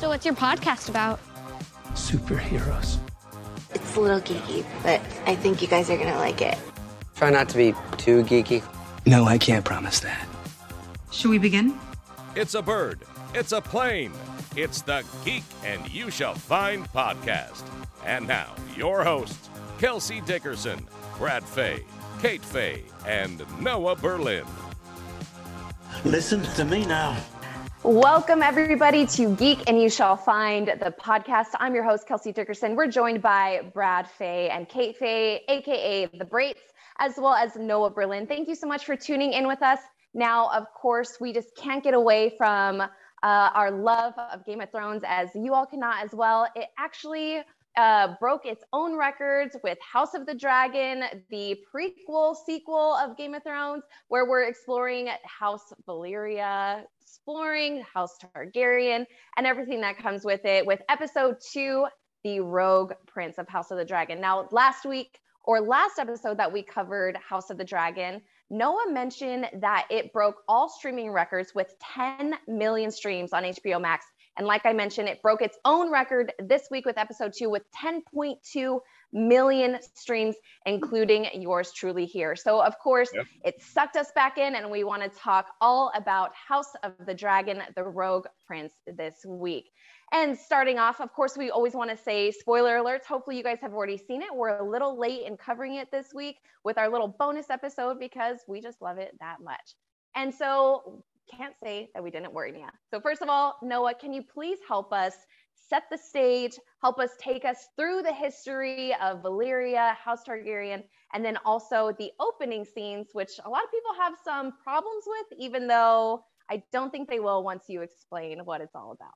So, what's your podcast about? Superheroes. It's a little geeky, but I think you guys are gonna like it. Try not to be too geeky. No, I can't promise that. Should we begin? It's a bird. It's a plane. It's the Geek and You Shall Find podcast. And now, your hosts, Kelsey Dickerson, Brad Fay, Kate Fay, and Noah Berlin. Listen to me now. Welcome, everybody, to Geek and You Shall Find the podcast. I'm your host, Kelsey Dickerson. We're joined by Brad Fay and Kate Fay, aka The Braits, as well as Noah Berlin. Thank you so much for tuning in with us. Now, of course, we just can't get away from uh, our love of Game of Thrones, as you all cannot as well. It actually uh, broke its own records with House of the Dragon, the prequel sequel of Game of Thrones, where we're exploring House Valyria, exploring House Targaryen, and everything that comes with it, with episode two, The Rogue Prince of House of the Dragon. Now, last week, or last episode that we covered House of the Dragon, Noah mentioned that it broke all streaming records with 10 million streams on HBO Max. And like I mentioned, it broke its own record this week with episode two with 10.2 million streams, including yours truly here. So, of course, yep. it sucked us back in, and we want to talk all about House of the Dragon, the Rogue Prince this week. And starting off, of course, we always want to say spoiler alerts. Hopefully, you guys have already seen it. We're a little late in covering it this week with our little bonus episode because we just love it that much. And so, can't say that we didn't warn you. So, first of all, Noah, can you please help us set the stage, help us take us through the history of Valyria, House Targaryen, and then also the opening scenes, which a lot of people have some problems with, even though I don't think they will once you explain what it's all about.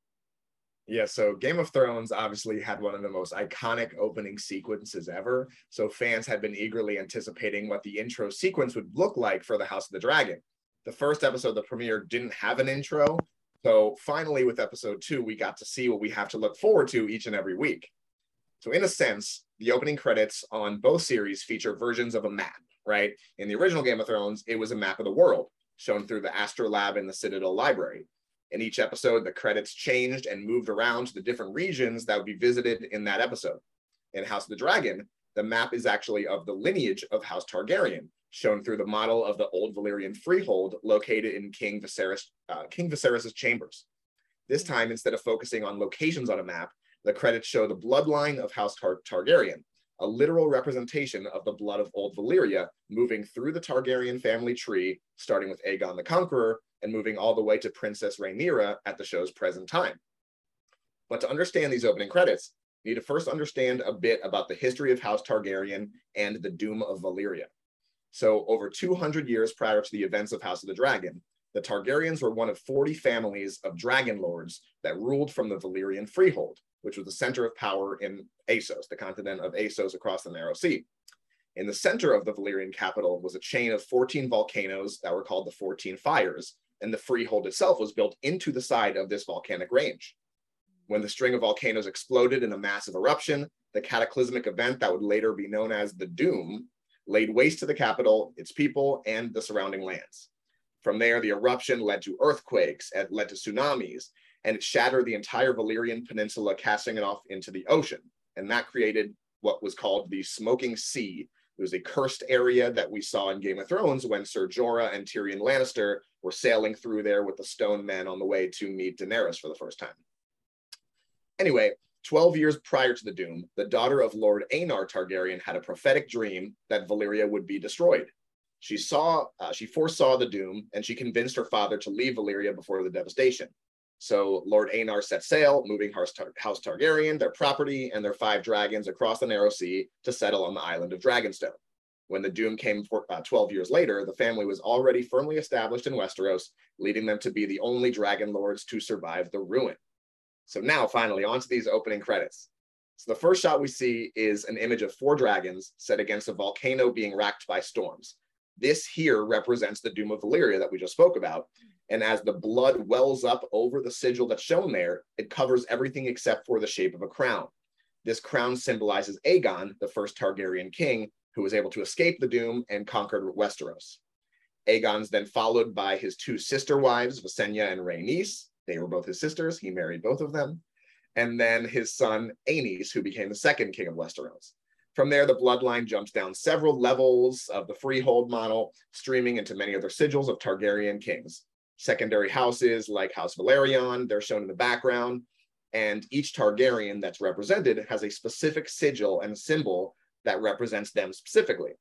Yeah, so Game of Thrones obviously had one of the most iconic opening sequences ever. So fans had been eagerly anticipating what the intro sequence would look like for the House of the Dragon. The first episode, the premiere, didn't have an intro. So finally, with episode two, we got to see what we have to look forward to each and every week. So, in a sense, the opening credits on both series feature versions of a map, right? In the original Game of Thrones, it was a map of the world shown through the Astrolabe in the Citadel Library. In each episode, the credits changed and moved around to the different regions that would be visited in that episode. In House of the Dragon, the map is actually of the lineage of House Targaryen, shown through the model of the old Valyrian freehold located in King Viserys, uh, King Viserys's chambers. This time, instead of focusing on locations on a map, the credits show the bloodline of House Tar- Targaryen, a literal representation of the blood of old Valyria moving through the Targaryen family tree, starting with Aegon the Conqueror and moving all the way to Princess Rhaenyra at the show's present time. But to understand these opening credits, you need to first understand a bit about the history of House Targaryen and the doom of Valyria. So, over 200 years prior to the events of House of the Dragon, the Targaryens were one of 40 families of dragon lords that ruled from the Valyrian freehold, which was the center of power in Essos, the continent of Essos across the Narrow Sea. In the center of the Valyrian capital was a chain of 14 volcanoes that were called the 14 Fires, and the freehold itself was built into the side of this volcanic range. When the string of volcanoes exploded in a massive eruption, the cataclysmic event that would later be known as the Doom laid waste to the capital, its people, and the surrounding lands. From there, the eruption led to earthquakes, it led to tsunamis, and it shattered the entire Valyrian peninsula, casting it off into the ocean. And that created what was called the Smoking Sea. It was a cursed area that we saw in Game of Thrones when Ser Jorah and Tyrion Lannister were sailing through there with the Stone Men on the way to meet Daenerys for the first time. Anyway, 12 years prior to the Doom, the daughter of Lord Aenar Targaryen had a prophetic dream that Valyria would be destroyed. She saw, uh, she foresaw the doom, and she convinced her father to leave Valyria before the devastation. So Lord Aenar set sail, moving House, Tar- House Targaryen, their property, and their five dragons across the narrow sea to settle on the island of Dragonstone. When the doom came for, uh, 12 years later, the family was already firmly established in Westeros, leading them to be the only dragon lords to survive the ruin. So now, finally, on to these opening credits. So the first shot we see is an image of four dragons set against a volcano being racked by storms. This here represents the doom of Valyria that we just spoke about. And as the blood wells up over the sigil that's shown there, it covers everything except for the shape of a crown. This crown symbolizes Aegon, the first Targaryen king, who was able to escape the doom and conquered Westeros. Aegon's then followed by his two sister wives, Visenya and Rhaenys. They were both his sisters. He married both of them. and then his son Aenys, who became the second king of Westeros. From there, the bloodline jumps down several levels of the freehold model, streaming into many other sigils of Targaryen kings. Secondary houses like House Velaryon, they're shown in the background, and each Targaryen that's represented has a specific sigil and symbol that represents them specifically.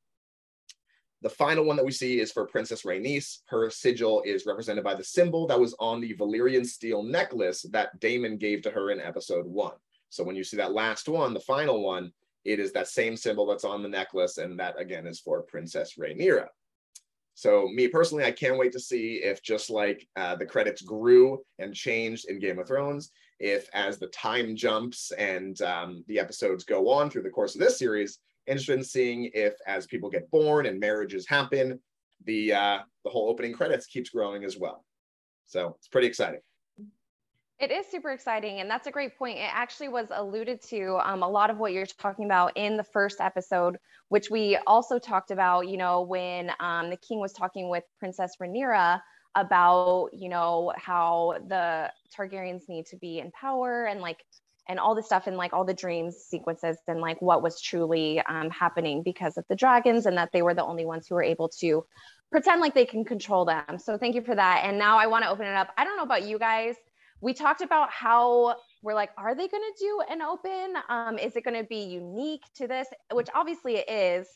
The final one that we see is for Princess Rhaenys. Her sigil is represented by the symbol that was on the Valyrian steel necklace that Daemon gave to her in episode one. So when you see that last one, the final one, it is that same symbol that's on the necklace, and that again is for Princess Rhaenyra. So me personally, I can't wait to see if just like uh, the credits grew and changed in Game of Thrones, if as the time jumps and um, the episodes go on through the course of this series, interested in seeing if as people get born and marriages happen, the uh, the whole opening credits keeps growing as well. So it's pretty exciting. It is super exciting. And that's a great point. It actually was alluded to um, a lot of what you're talking about in the first episode, which we also talked about, you know, when um, the king was talking with Princess Rhaenyra about, you know, how the Targaryens need to be in power and like, and all the stuff and like all the dreams sequences and like what was truly um, happening because of the dragons and that they were the only ones who were able to pretend like they can control them. So thank you for that. And now I want to open it up. I don't know about you guys we talked about how we're like, are they going to do an open? Um, is it going to be unique to this? Which obviously it is.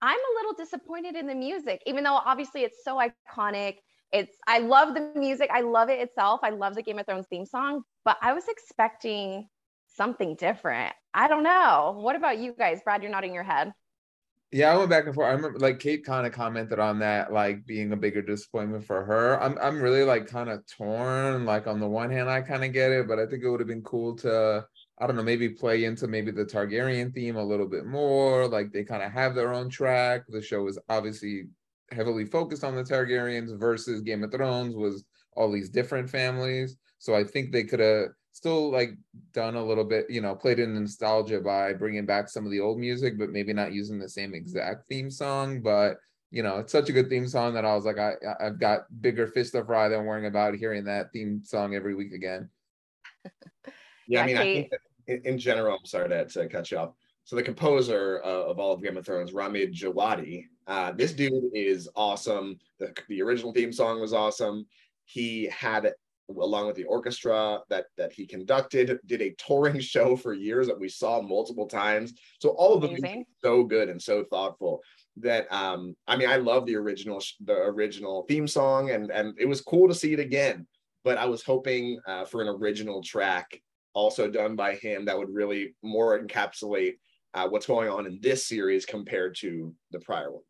I'm a little disappointed in the music, even though obviously it's so iconic. It's I love the music. I love it itself. I love the Game of Thrones theme song, but I was expecting something different. I don't know. What about you guys? Brad, you're nodding your head. Yeah, I went back and forth. I remember like Kate kind of commented on that, like being a bigger disappointment for her. I'm I'm really like kind of torn. Like on the one hand, I kind of get it, but I think it would have been cool to, I don't know, maybe play into maybe the Targaryen theme a little bit more. Like they kind of have their own track. The show is obviously heavily focused on the Targaryens versus Game of Thrones was all these different families. So I think they could have still like done a little bit, you know, played in nostalgia by bringing back some of the old music, but maybe not using the same exact theme song. But you know, it's such a good theme song that I was like, I I've got bigger fish to fry than worrying about hearing that theme song every week again. Yeah, I mean, I think in, in, general, I'm sorry to, to cut you off. So the composer uh, of all of Game of Thrones, Ramin Djawadi, uh, this dude is awesome. The, the original theme song was awesome. He had along with the orchestra that that he conducted did a touring show for years that we saw multiple times. So all of them so good and so thoughtful that um i mean i love the original the original theme song and and it was cool to see it again but i was hoping uh, for an original track also done by him that would really more encapsulate uh, what's going on in this series compared to the prior one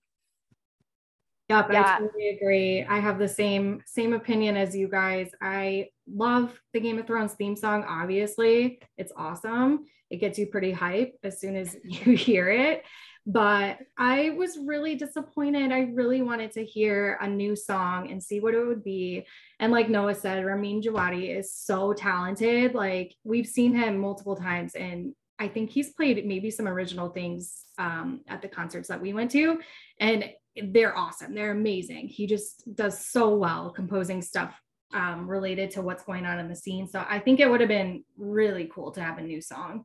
Yep, yeah. I totally agree. I have the same same opinion as you guys. I love the Game of Thrones theme song. Obviously, it's awesome. It gets you pretty hype as soon as you hear it. But I was really disappointed. I really wanted to hear a new song and see what it would be. And like Noah said, Ramin Djawadi is so talented. Like we've seen him multiple times and I think he's played maybe some original things um, at the concerts that we went to. And they're awesome. They're amazing. He just does so well composing stuff um, related to what's going on in the scene. So I think it would have been really cool to have a new song.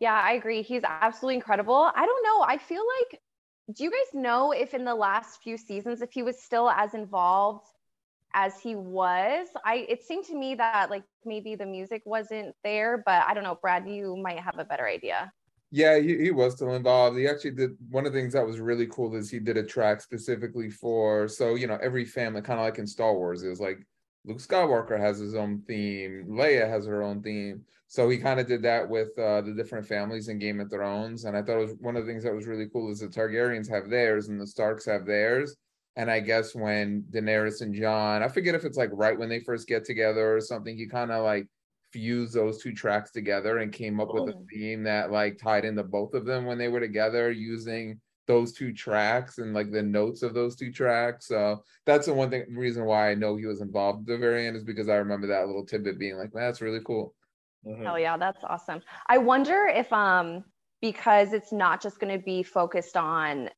Yeah, I agree. He's absolutely incredible. I don't know. I feel like, do you guys know if in the last few seasons, if he was still as involved as he was? I it seemed to me that like maybe the music wasn't there, but I don't know. Brad, you might have a better idea. Yeah, he, he was still involved. He actually did one of the things that was really cool is he did a track specifically for so you know every family, kind of like in Star Wars, it was like Luke Skywalker has his own theme, Leia has her own theme. So he kind of did that with uh, the different families in Game of Thrones, and I thought it was one of the things that was really cool is the Targaryens have theirs and the Starks have theirs. And I guess when Daenerys and Jon, I forget if it's like right when they first get together or something, he kind of like fused those two tracks together and came up with a oh. theme that like tied into both of them when they were together using those two tracks and like the notes of those two tracks. So that's the one thing reason why I know he was involved at the very end is because I remember that little tidbit being like, that's really cool. Mm-hmm. Hell yeah, that's awesome. I wonder if um because it's not just going to be focused on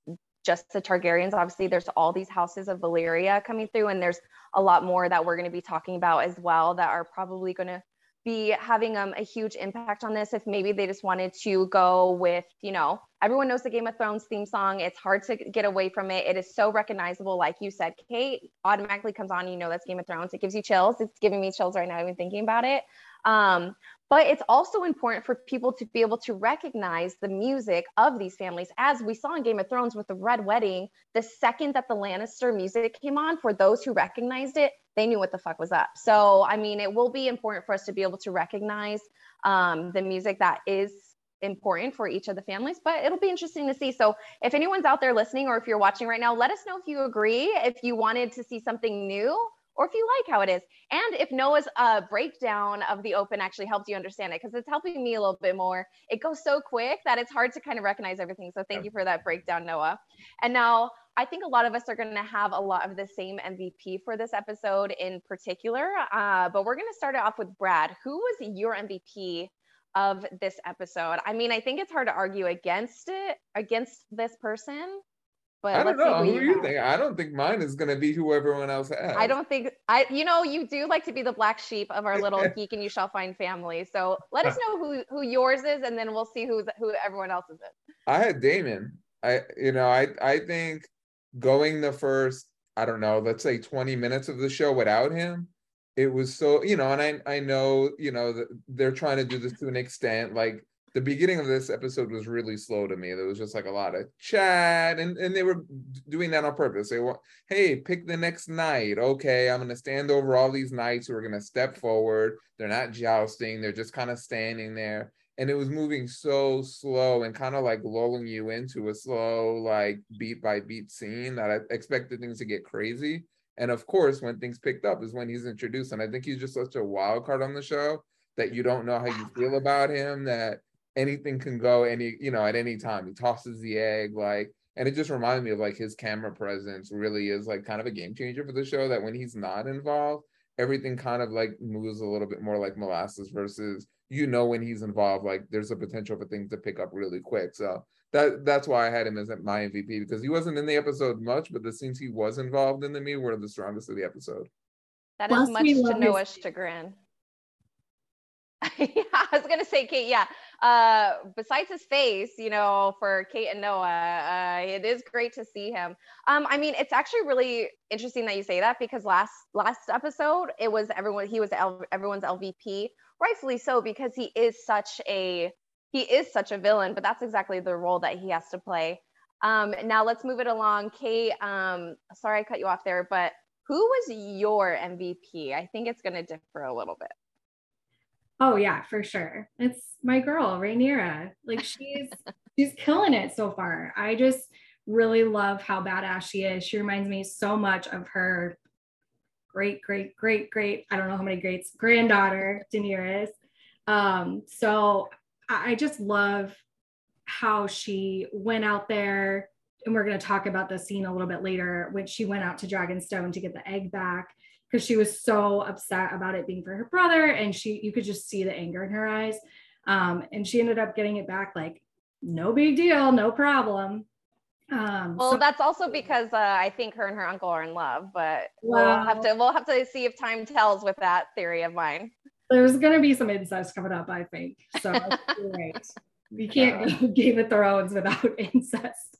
just the Targaryens. Obviously, there's all these houses of Valyria coming through, and there's a lot more that we're going to be talking about as well that are probably going to be having um, a huge impact on this if maybe they just wanted to go with, you know, everyone knows the Game of Thrones theme song. It's hard to get away from it. It is so recognizable. Like you said, Kate automatically comes on, you know, that's Game of Thrones. It gives you chills. It's giving me chills right now, even thinking about it. Um, but it's also important for people to be able to recognize the music of these families, as we saw in Game of Thrones with the Red Wedding. The second that the Lannister music came on, for those who recognized it, they knew what the fuck was up. So, I mean, it will be important for us to be able to recognize um, the music that is important for each of the families, but it'll be interesting to see. So, if anyone's out there listening or if you're watching right now, let us know if you agree, if you wanted to see something new or if you like how it is. And if Noah's uh, breakdown of the open actually helped you understand it, because it's helping me a little bit more. It goes so quick that it's hard to kind of recognize everything. So thank you for that breakdown, Noah. And now I think a lot of us are going to have a lot of the same MVP for this episode in particular. Uh, but we're going to start it off with Brad. Who was your MVP of this episode? I mean, I think it's hard to argue against it, against this person. But I don't know. Who, who you think? I don't think mine is going to be who everyone else has. I don't think I. You know, you do like to be the black sheep of our little geek and you shall find family. So let us know who who yours is, and then we'll see who who everyone else is. I had Daemon. I you know I I think going the first I don't know let's say twenty minutes of the show without him, it was so you know, and I I know you know they're trying to do this to an extent like the beginning of this episode was really slow to me. There was just like a lot of chat, and, and they were doing that on purpose. They want, hey, pick the next knight. Okay, I'm gonna stand over all these knights who are gonna step forward. They're not jousting, they're just kind of standing there. And it was moving so slow and kind of like lulling you into a slow, like beat by beat scene that I expected things to get crazy. And of course, when things picked up is when he's introduced. And I think he's just such a wild card on the show that you don't know how you feel about him, that anything can go any you know at any time he tosses the egg like and it just reminded me of like his camera presence really is like kind of a game changer for the show that when he's not involved everything kind of like moves a little bit more like molasses versus you know when he's involved like there's a potential for things to pick up really quick so that that's why i had him as my mvp because he wasn't in the episode much but the scenes he was involved in to me were the strongest of the episode that is much to noah's chagrin yeah, I was gonna say, Kate. Yeah. Uh, besides his face, you know, for Kate and Noah, uh, it is great to see him. Um, I mean, it's actually really interesting that you say that because last last episode it was everyone he was L, everyone's LVP, rightfully so because he is such a he is such a villain, but that's exactly the role that he has to play. Um, now let's move it along. Kate, um, sorry I cut you off there, but who was your MVP? I think it's going to differ a little bit. Oh yeah, for sure. It's my girl, Rhaenyra. Like she's she's killing it so far. I just really love how badass she is. She reminds me so much of her great, great, great, great, I don't know how many greats, granddaughter, Daenerys. Um, so I, I just love how she went out there, and we're going to talk about the scene a little bit later when she went out to Dragonstone to get the egg back because she was so upset about it being for her brother and she you could just see the anger in her eyes um, and she ended up getting it back like no big deal no problem um, well so- that's also because uh, i think her and her uncle are in love but well, we'll have to we'll have to see if time tells with that theory of mine. There's going to be some incest coming up i think so right. You can't go game of thrones without incest.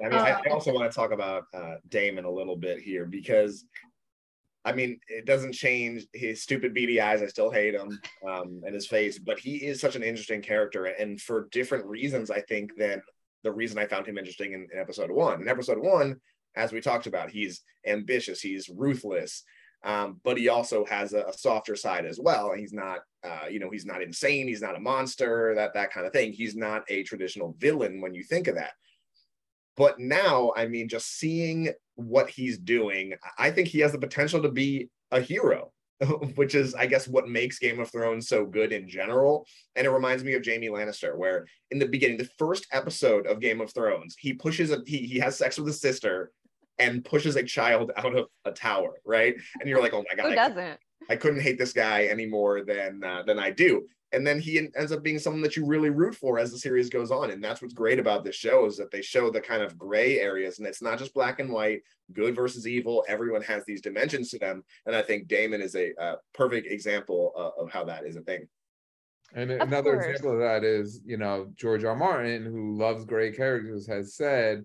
I mean, I, I uh, also want to talk about uh, Daemon a little bit here because I mean, it doesn't change his stupid beady eyes. I still hate him um, and his face, but he is such an interesting character, and for different reasons, I think than the reason I found him interesting in, in episode one. In episode one, as we talked about, he's ambitious, he's ruthless, um, but he also has a, a, softer side as well. He's not, uh, you know, he's not insane. He's not a monster. That that kind of thing. He's not a traditional villain when you think of that. But now, I mean, just seeing what he's doing, I think he has the potential to be a hero, which is, I guess, what makes Game of Thrones so good in general. And it reminds me of Jaime Lannister, where in the beginning, the first episode of Game of Thrones, he pushes a he he has sex with his sister and pushes a child out of a tower, right? And you're like, oh my god, who doesn't? I couldn't hate this guy any more than uh, than I do. And then he ends up being someone that you really root for as the series goes on. And that's what's great about this show is that they show the kind of gray areas, and it's not just black and white, good versus evil. Everyone has these dimensions to them, and I think daemon is a, a perfect example of, of how that is a thing. And Of another course. example of that is, you know, George R. Martin, who loves gray characters, has said,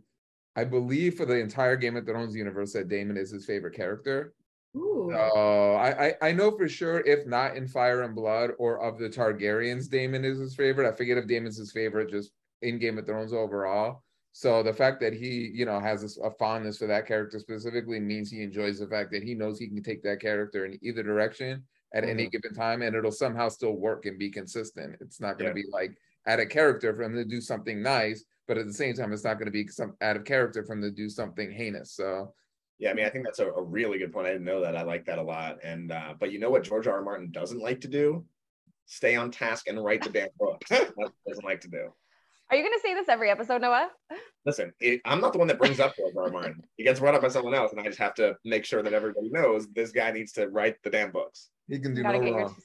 I believe for the entire Game of Thrones universe that Daemon is his favorite character. Ooh. Uh, I, I I know for sure, if not in Fire and Blood or of the Targaryens, Daemon is his favorite. I forget if Daemon's his favorite just in Game of Thrones overall. So the fact that he, you know, has this, a fondness for that character specifically means he enjoys the fact that he knows he can take that character in either direction at any given time, and it'll somehow still work and be consistent. It's not going to Yeah. be like out of character for him to do something nice, but at the same time, it's not going to be some out of character for him to do something heinous. So Yeah, I mean, I think that's a, a really good point. I didn't know that. I like that a lot. And uh, but you know what George R. R. Martin doesn't like to do? Stay on task and write the damn books. That's what he doesn't like to do. Are you going to say this every episode, Noah? Listen, it, I'm not the one that brings up George R. R. Martin. He gets brought up by someone else, and I just have to make sure that everybody knows this guy needs to write the damn books. he can do Gotta no get your wrong.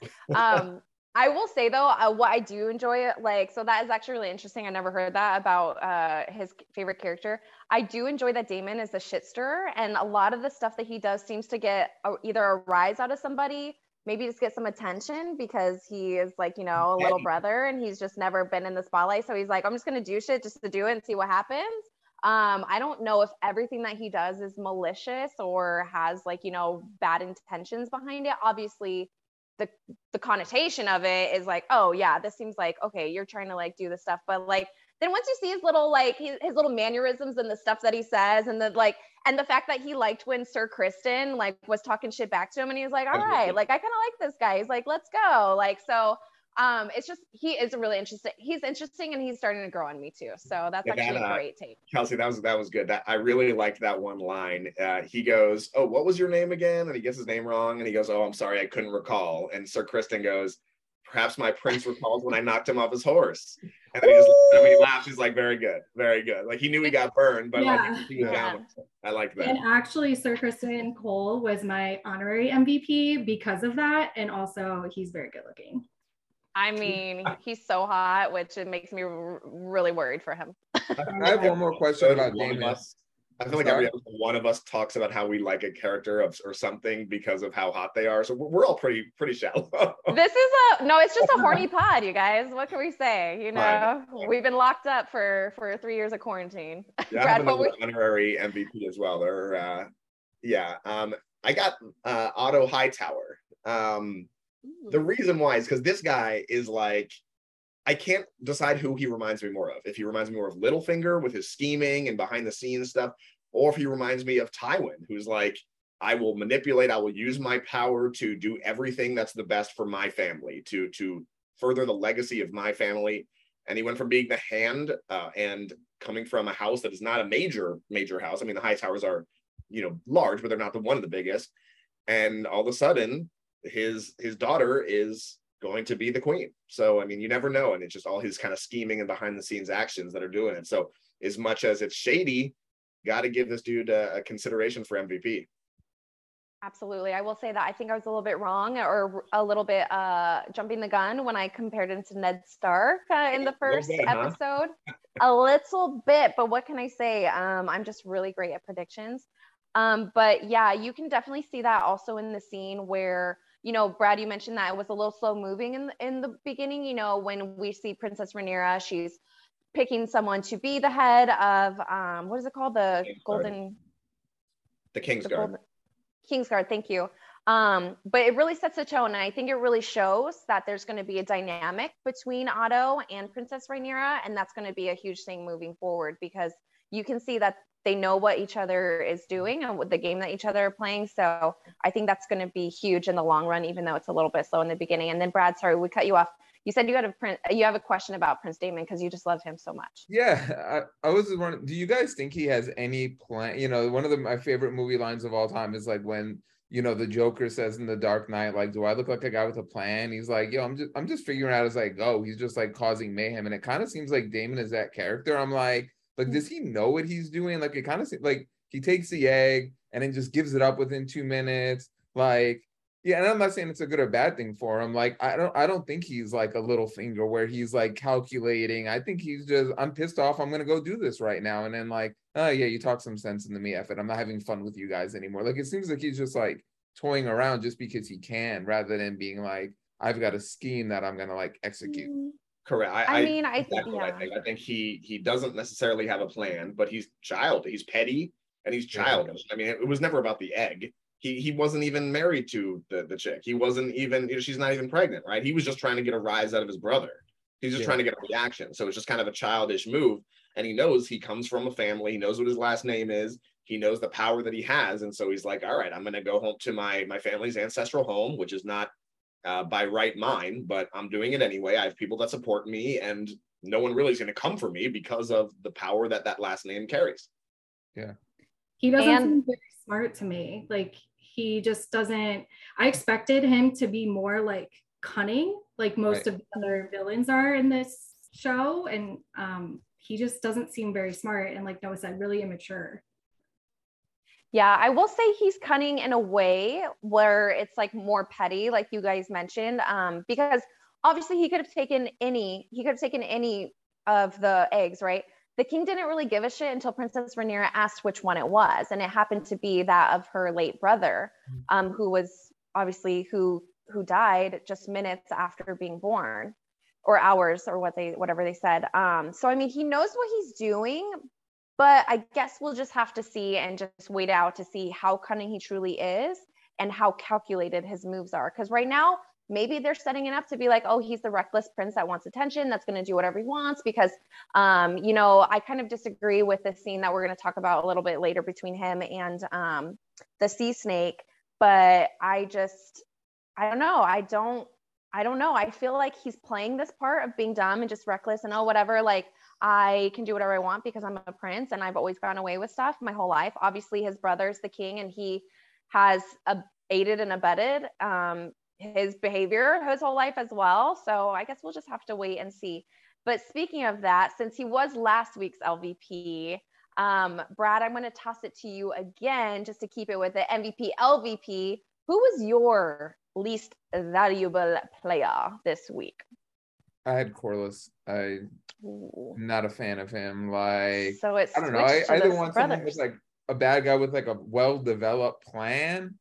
two. Um, I will say though, uh, what I do enjoy, like, so that is actually really interesting. I never heard that about uh, his favorite character. I do enjoy that Daemon is a shit stirrer, and a lot of the stuff that he does seems to get a, either a rise out of somebody, maybe just get some attention because he is like, you know, a little brother, and he's just never been in the spotlight. So he's like, I'm just gonna do shit just to do it and see what happens. Um, I don't know if everything that he does is malicious or has like, you know, bad intentions behind it. Obviously, the the connotation of it is like, oh yeah, this seems like okay, you're trying to like do this stuff, but like then once you see his little like his, his little mannerisms and the stuff that he says and the like and the fact that he liked when Sir Criston like was talking shit back to him and he was like, all right, like I kind of like this guy. He's like, let's go. Like so um it's just he is really interesting he's interesting and he's starting to grow on me too so that's Yeah, actually that, a uh, great take Kelsey, that was that was good. That I really liked that one line. Uh, he goes, "Oh, what was your name again?" And he gets his name wrong, and he goes, "Oh, I'm sorry, I couldn't recall." And Sir Criston goes, "Perhaps my prince recalls when I knocked him off his horse." And then he just I mean, he laughs. He's like, "Very good, very good." Like he knew he got burned, but Yeah. like he was Yeah. down. it. I like that. And actually, Sir Criston Cole was my honorary MVP because of that. And also, he's very good looking. I mean he's so hot which it makes me r- really worried for him I have one more question So about one of Daemon. us- I feel like every Sorry? episode, one of us talks about how we like a character of, or something because of how hot they are. So we're, we're all pretty pretty shallow. this is a no it's just a horny pod you guys what can we say you know Fine. we've been locked up for for three years of quarantine Yeah, I Brad, have what honorary MVP as well. They're uh yeah. Um I got uh Otto Hightower. Um the reason why is because this guy is like I can't decide who he reminds me more of. If he reminds me more of Littlefinger with his scheming and behind the scenes stuff, or if he reminds me of Tywin, who's like, I will manipulate, I will use my power to do everything that's the best for my family, to to further the legacy of my family. And he went from being the hand uh, and coming from a house that is not a major major house. I mean, the Hightowers are, you know, large, but they're not the one of the biggest. And all of a sudden, his his daughter is going to be the queen. So I mean, you never know, and it's just all his kind of scheming and behind the scenes actions that are doing it. So as much as it's shady, got to give this dude a, a consideration for MVP. absolutely i will say that i think i was a little bit wrong or a little bit uh jumping the gun when i compared him to ned stark uh, in the first bit, huh? episode a little bit but what can i say um i'm just really great at predictions um but yeah you can definitely see that also in the scene where you know brad you mentioned that it was a little slow moving in the, in the beginning you know when we see princess rhaenyra she's picking someone to be the head of um what is it called the Kingsguard. golden The King's the Guard. Golden- Kingsguard, thank you. Um, but it really sets the tone, and I think it really shows that there's going to be a dynamic between Otto and Princess Rhaenyra, and that's going to be a huge thing moving forward because you can see that they know what each other is doing and what the game that each other are playing. So I think that's going to be huge in the long run, even though it's a little bit slow in the beginning. And then Brad, sorry, we cut you off. You said you had a print, you have a question about Prince Daemon because you just love him so much. Yeah, I, I was wondering, do you guys think he has any plan? You know, one of the, my favorite movie lines of all time is like when, you know, the Joker says in The Dark Knight, like, do I look like a guy with a plan? He's like, yo, I'm just I'm just figuring out as I go. He's just like causing mayhem. And it kind of seems like Daemon is that character. I'm like, like, does he know what he's doing? Like it kind of like he takes the egg and then just gives it up within two minutes. Like Yeah, and I'm not saying it's a good or bad thing for him. Like, I don't, I don't think he's like a Littlefinger where he's like calculating. I think he's just, I'm pissed off. I'm gonna go do this right now, and then like, oh yeah, you talk some sense into me, it. I'm not having fun with you guys anymore. Like, it seems like he's just like toying around just because he can, rather than being like, I've got a scheme that I'm gonna like execute. Mm. Correct. I, I mean, I- exactly yeah. I think. I think he he doesn't necessarily have a plan, but he's child. He's petty and he's Yeah. childish. I mean, it was never about the egg. He he wasn't even married to the the chick. He wasn't even. You know, she's not even pregnant, right? He was just trying to get a rise out of his brother. He's just Yeah. trying to get a reaction. So it's just kind of a childish move. And he knows he comes from a family. He knows what his last name is. He knows the power that he has, and so he's like, "All right, I'm going to go home to my my family's ancestral home, which is not uh, by right mind, but I'm doing it anyway. I have people that support me, and no one really is going to come for me because of the power that that last name carries. Yeah. He doesn't And- seem very smart to me. Like he just doesn't. I expected him to be more like cunning, like most Right. of the other villains are in this show, and um, he just doesn't seem very smart. And like Noah said, really immature. Yeah, I will say he's cunning in a way where it's like more petty, like you guys mentioned, um, because obviously he could have taken any, he could have taken any of the eggs, right? The king didn't really give a shit until Princess Rhaenyra asked which one it was, and it happened to be that of her late brother, um, who was obviously who who died just minutes after being born, or hours, or what they whatever they said. Um, so I mean, he knows what he's doing, but I guess we'll just have to see and just wait out to see how cunning he truly is and how calculated his moves are. Because right now, maybe they're setting it up to be like, oh, he's the reckless prince that wants attention, that's going to do whatever he wants. Because, um, you know, I kind of disagree with the scene that we're going to talk about a little bit later between him and um, the sea snake. But I just, I don't know. I don't. I don't know. I feel like he's playing this part of being dumb and just reckless and oh whatever. Like I can do whatever I want because I'm a prince and I've always gotten away with stuff my whole life. Obviously, his brother's the king and he has aided and abetted um, his behavior his whole life as well. So I guess we'll just have to wait and see. But speaking of that, since he was last week's LVP, um, Brad, I'm going to toss it to you again just to keep it with the MVP, LVP. Who was your least valuable player this week? I had Corlys. I Ooh. not a fan of him. Like So it's I don't know. I to either the want someone brothers. who's like a bad guy with like a well-developed plan,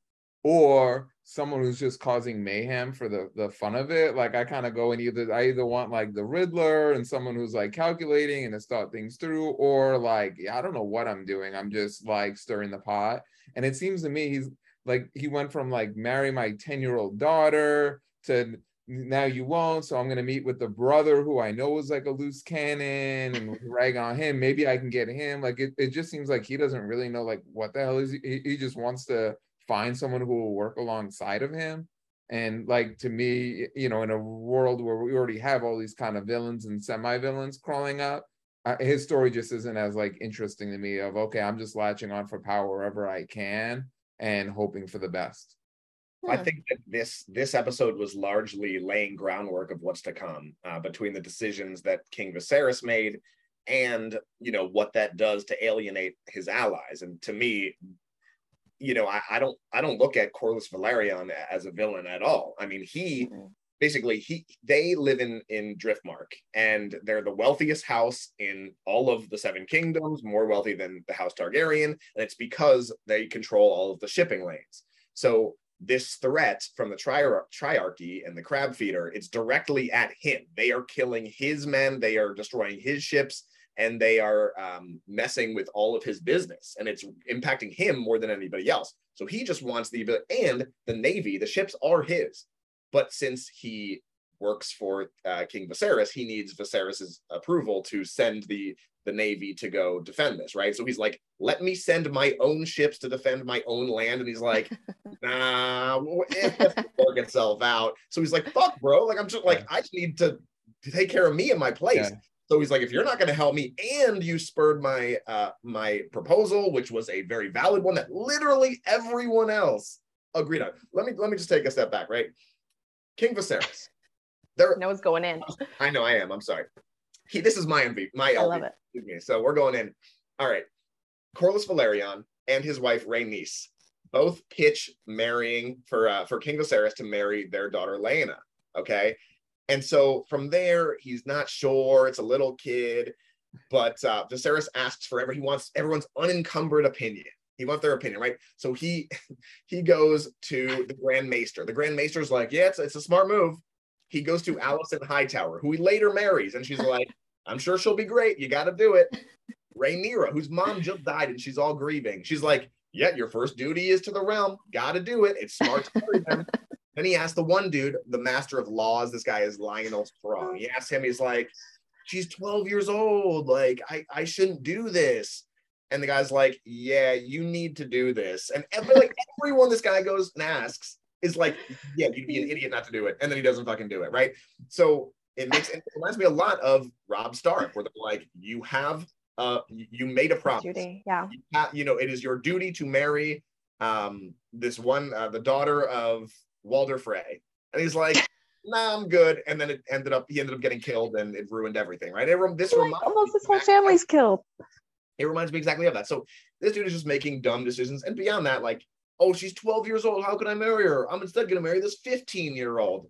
or someone who's just causing mayhem for the the fun of it. Like I kind of go in either I either want like the Riddler and someone who's like calculating and has thought things through, or like yeah, I don't know what I'm doing. I'm just like stirring the pot. And it seems to me he's like he went from like marry my 10-year-old daughter to now you won't. So I'm gonna meet with the brother who I know is like a loose cannon and rag on him. Maybe I can get him. Like it, it just seems like he doesn't really know like what the hell is he, he just wants to find someone who will work alongside of him. And like to me, you know, in a world where we already have all these kind of villains and semi-villains crawling up, uh, his story just isn't as like interesting to me. Of okay, I'm just latching on for power wherever I can and hoping for the best. I think that this this episode was largely laying groundwork of what's to come uh, between the decisions that King Viserys made and you know what that does to alienate his allies. And to me, you know, I, I don't I don't look at Corlys Velaryon as a villain at all. I mean, he Mm-mm. basically he they live in in Driftmark and they're the wealthiest house in all of the Seven Kingdoms, more wealthy than the House Targaryen, and it's because they control all of the shipping lanes. So this threat from the triar- triarchy and the crab feeder, it's directly at him. They are killing his men, they are destroying his ships, and they are um, messing with all of his business, and it's impacting him more than anybody else. So he just wants the and the navy, the ships are his. But since he works for uh, King Viserys, he needs Viserys's approval to send the the navy to go defend this, right? So he's like, "Let me send my own ships to defend my own land," and he's like, "Nah, it has to work itself out." So he's like, "Fuck, bro! Like I'm just like I just need to, to take care of me in my place." Yeah. So he's like, if you're not going to help me, and you spurred my uh, my proposal, which was a very valid one that literally everyone else agreed on. Let me let me just take a step back, right? King Viserys. There, No one's going in. I know I am. I'm sorry. He, this is my MVP, my I love it. Me. So we're going in. All right. Corlys Velaryon and his wife Rhaenys both pitch marrying for uh, for King Viserys to marry their daughter Laena. Okay, and so from there he's not sure. It's a little kid, but uh, Viserys asks for every he wants everyone's unencumbered opinion. He wants their opinion, right? So he he goes to the Grand Maester. The Grand Maester's like, yeah, it's, it's a smart move. He goes to Alicent Hightower, who he later marries, and she's like, I'm sure she'll be great. You got to do it. Rhaenyra, whose mom just died and she's all grieving. She's like, yeah, your first duty is to the realm. Got to do it. It's smart to marry them. then he asked the one dude, the master of laws. This guy is Lyonel Strong. He asked him, he's like, she's 12 years old. Like, I, I shouldn't do this. And the guy's like, yeah, you need to do this. And every, like everyone this guy goes and asks is like, yeah, you'd be an idiot not to do it. And then he doesn't fucking do it, right? So it makes it reminds me a lot of Robb Stark, where they're like, you have uh you made a promise. Duty, yeah. You, ha- you know, it is your duty to marry um this one uh, the daughter of Walder Frey. And he's like, nah, I'm good. And then it ended up he ended up getting killed and it ruined everything, right? It, this like, reminds almost his whole family's killed. It reminds me exactly of that. So this dude is just making dumb decisions. And beyond that, like, oh, she's 12 years old. How can I marry her? I'm instead gonna marry this 15 year old.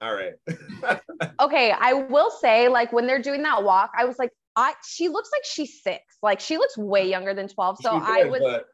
All right. okay, I will say, like when they're doing that walk, I was like, I she looks like she's six. Like she looks way younger than 12. So I was but...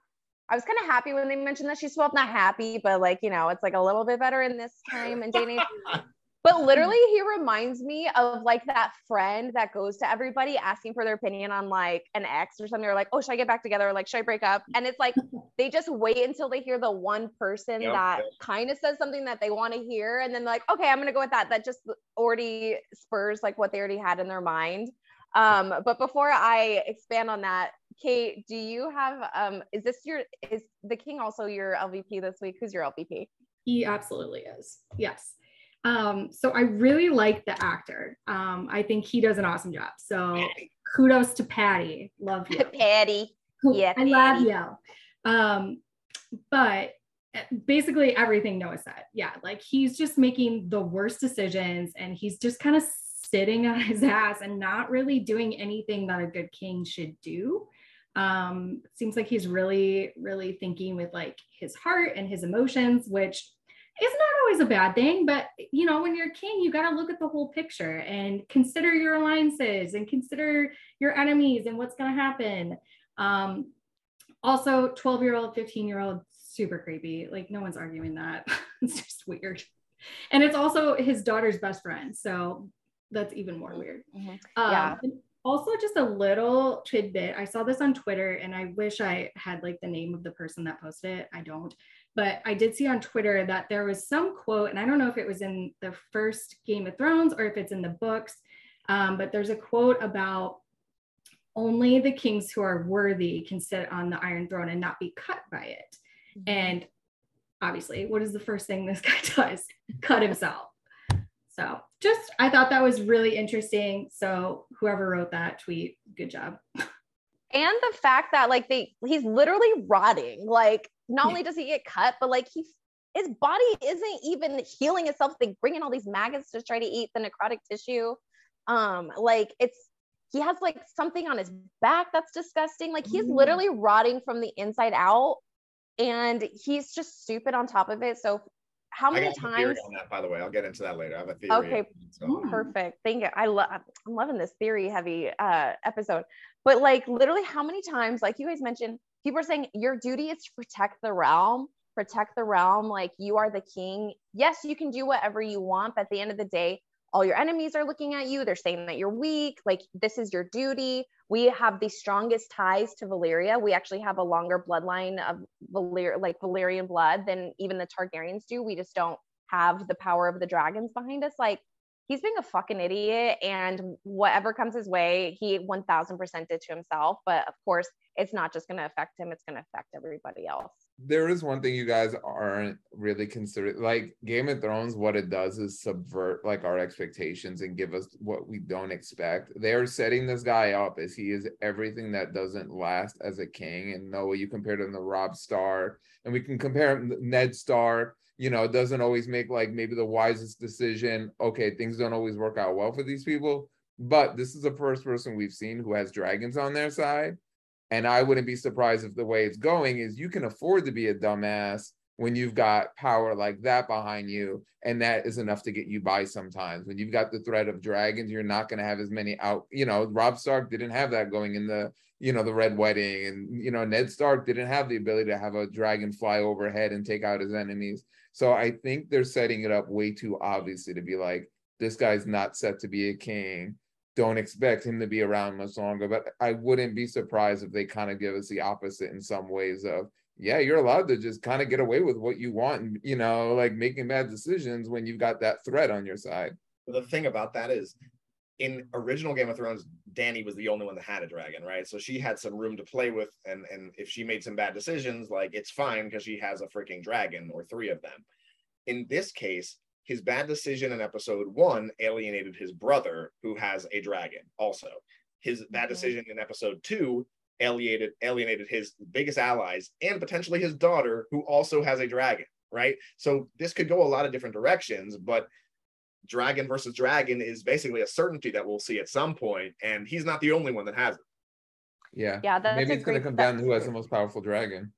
I was kind of happy when they mentioned that she's 12. Not happy, but like, you know, it's like a little bit better in this time and day. But literally, he reminds me of like that friend that goes to everybody asking for their opinion on like an ex or something. Or like, oh, should I get back together? Or like, should I break up? And it's like they just wait until they hear the one person yep. that kind of says something that they want to hear, and then like, okay, I'm gonna go with that. That just already spurs like what they already had in their mind. Um, but before I expand on that, Kate, do you have um is this your is the king also your LVP this week? Who's your LVP? He absolutely is. Yes. Um, so I really like the actor. Um, I think he does an awesome job. So kudos to Paddy. Love you. Paddy. Yeah. I love you. Um, but basically everything Noah said. Yeah, like he's just making the worst decisions and he's just kind of sitting on his ass and not really doing anything that a good king should do. Um, seems like he's really, really thinking with like his heart and his emotions, which it's not always a bad thing, but you know, when you're king, you got to look at the whole picture and consider your alliances and consider your enemies and what's going to happen. Um, also, 12 year old, 15 year old, super creepy. Like, no one's arguing that. it's just weird. And it's also his daughter's best friend. So that's even more weird. Mm-hmm. Um, yeah. Also, just a little tidbit. I saw this on Twitter and I wish I had like the name of the person that posted it. I don't but I did see on Twitter that there was some quote, and I don't know if it was in the first Game of Thrones or if it's in the books, um, but there's a quote about only the kings who are worthy can sit on the Iron Throne and not be cut by it. Mm-hmm. And obviously, what is the first thing this guy does? cut himself. So just, I thought that was really interesting. So whoever wrote that tweet, good job. and the fact that like they he's literally rotting. Like not only does he get cut but like he's his body isn't even healing itself. They bring in all these maggots to try to eat the necrotic tissue. Um like it's he has like something on his back that's disgusting. Like he's mm. literally rotting from the inside out and he's just stupid on top of it. So how many times on that by the way. I'll get into that later. I have a theory. Okay. So. perfect. Thank you. I love i'm loving this theory heavy uh episode but like literally how many times like you guys mentioned people are saying your duty is to protect the realm protect the realm like you are the king yes you can do whatever you want but at the end of the day all your enemies are looking at you they're saying that you're weak like this is your duty we have the strongest ties to Valyria. We actually have a longer bloodline of Valyr- like Valyrian blood than even the Targaryens do. We just don't have the power of the dragons behind us. Like he's being a fucking idiot and whatever comes his way, he 1000% did to himself. But of course, it's not just going to affect him, it's going to affect everybody else there is one thing you guys aren't really considering like game of thrones what it does is subvert like our expectations and give us what we don't expect they're setting this guy up as he is everything that doesn't last as a king and noah you compared him to robb stark and we can compare him ned stark you know it doesn't always make like maybe the wisest decision okay things don't always work out well for these people. But this is the first person we've seen who has dragons on their side. And I wouldn't be surprised if the way it's going is you can afford to be a dumbass when you've got power like that behind you and that is enough to get you by sometimes. When you've got the threat of dragons you're not going to have as many out you know robb stark didn't have that going in the you know the red wedding and you know ned stark didn't have the ability to have a dragon fly overhead and take out his enemies. So i think they're setting it up way too obviously to be like this guy's not set to be a king. Don't expect him to be around much longer. But i wouldn't be surprised if they kind of give us the opposite in some ways of yeah, you're allowed to just kind of get away with what you want, and, you know, like making bad decisions when you've got that threat on your side. The thing about that is, in original Game of Thrones, Dany was the only one that had a dragon, right? So she had some room to play with, and and if she made some bad decisions, like it's fine because she has a freaking dragon or three of them. In this case, his bad decision in episode one alienated his brother, who has a dragon, also. His bad mm-hmm. decision in episode two alienated alienated his biggest allies and potentially his daughter who also has a dragon right? So this could go a lot of different directions but dragon versus dragon is basically a certainty that we'll see at some point and he's not the only one that has it. Yeah. Yeah maybe it's going to come down to who has the most powerful dragon.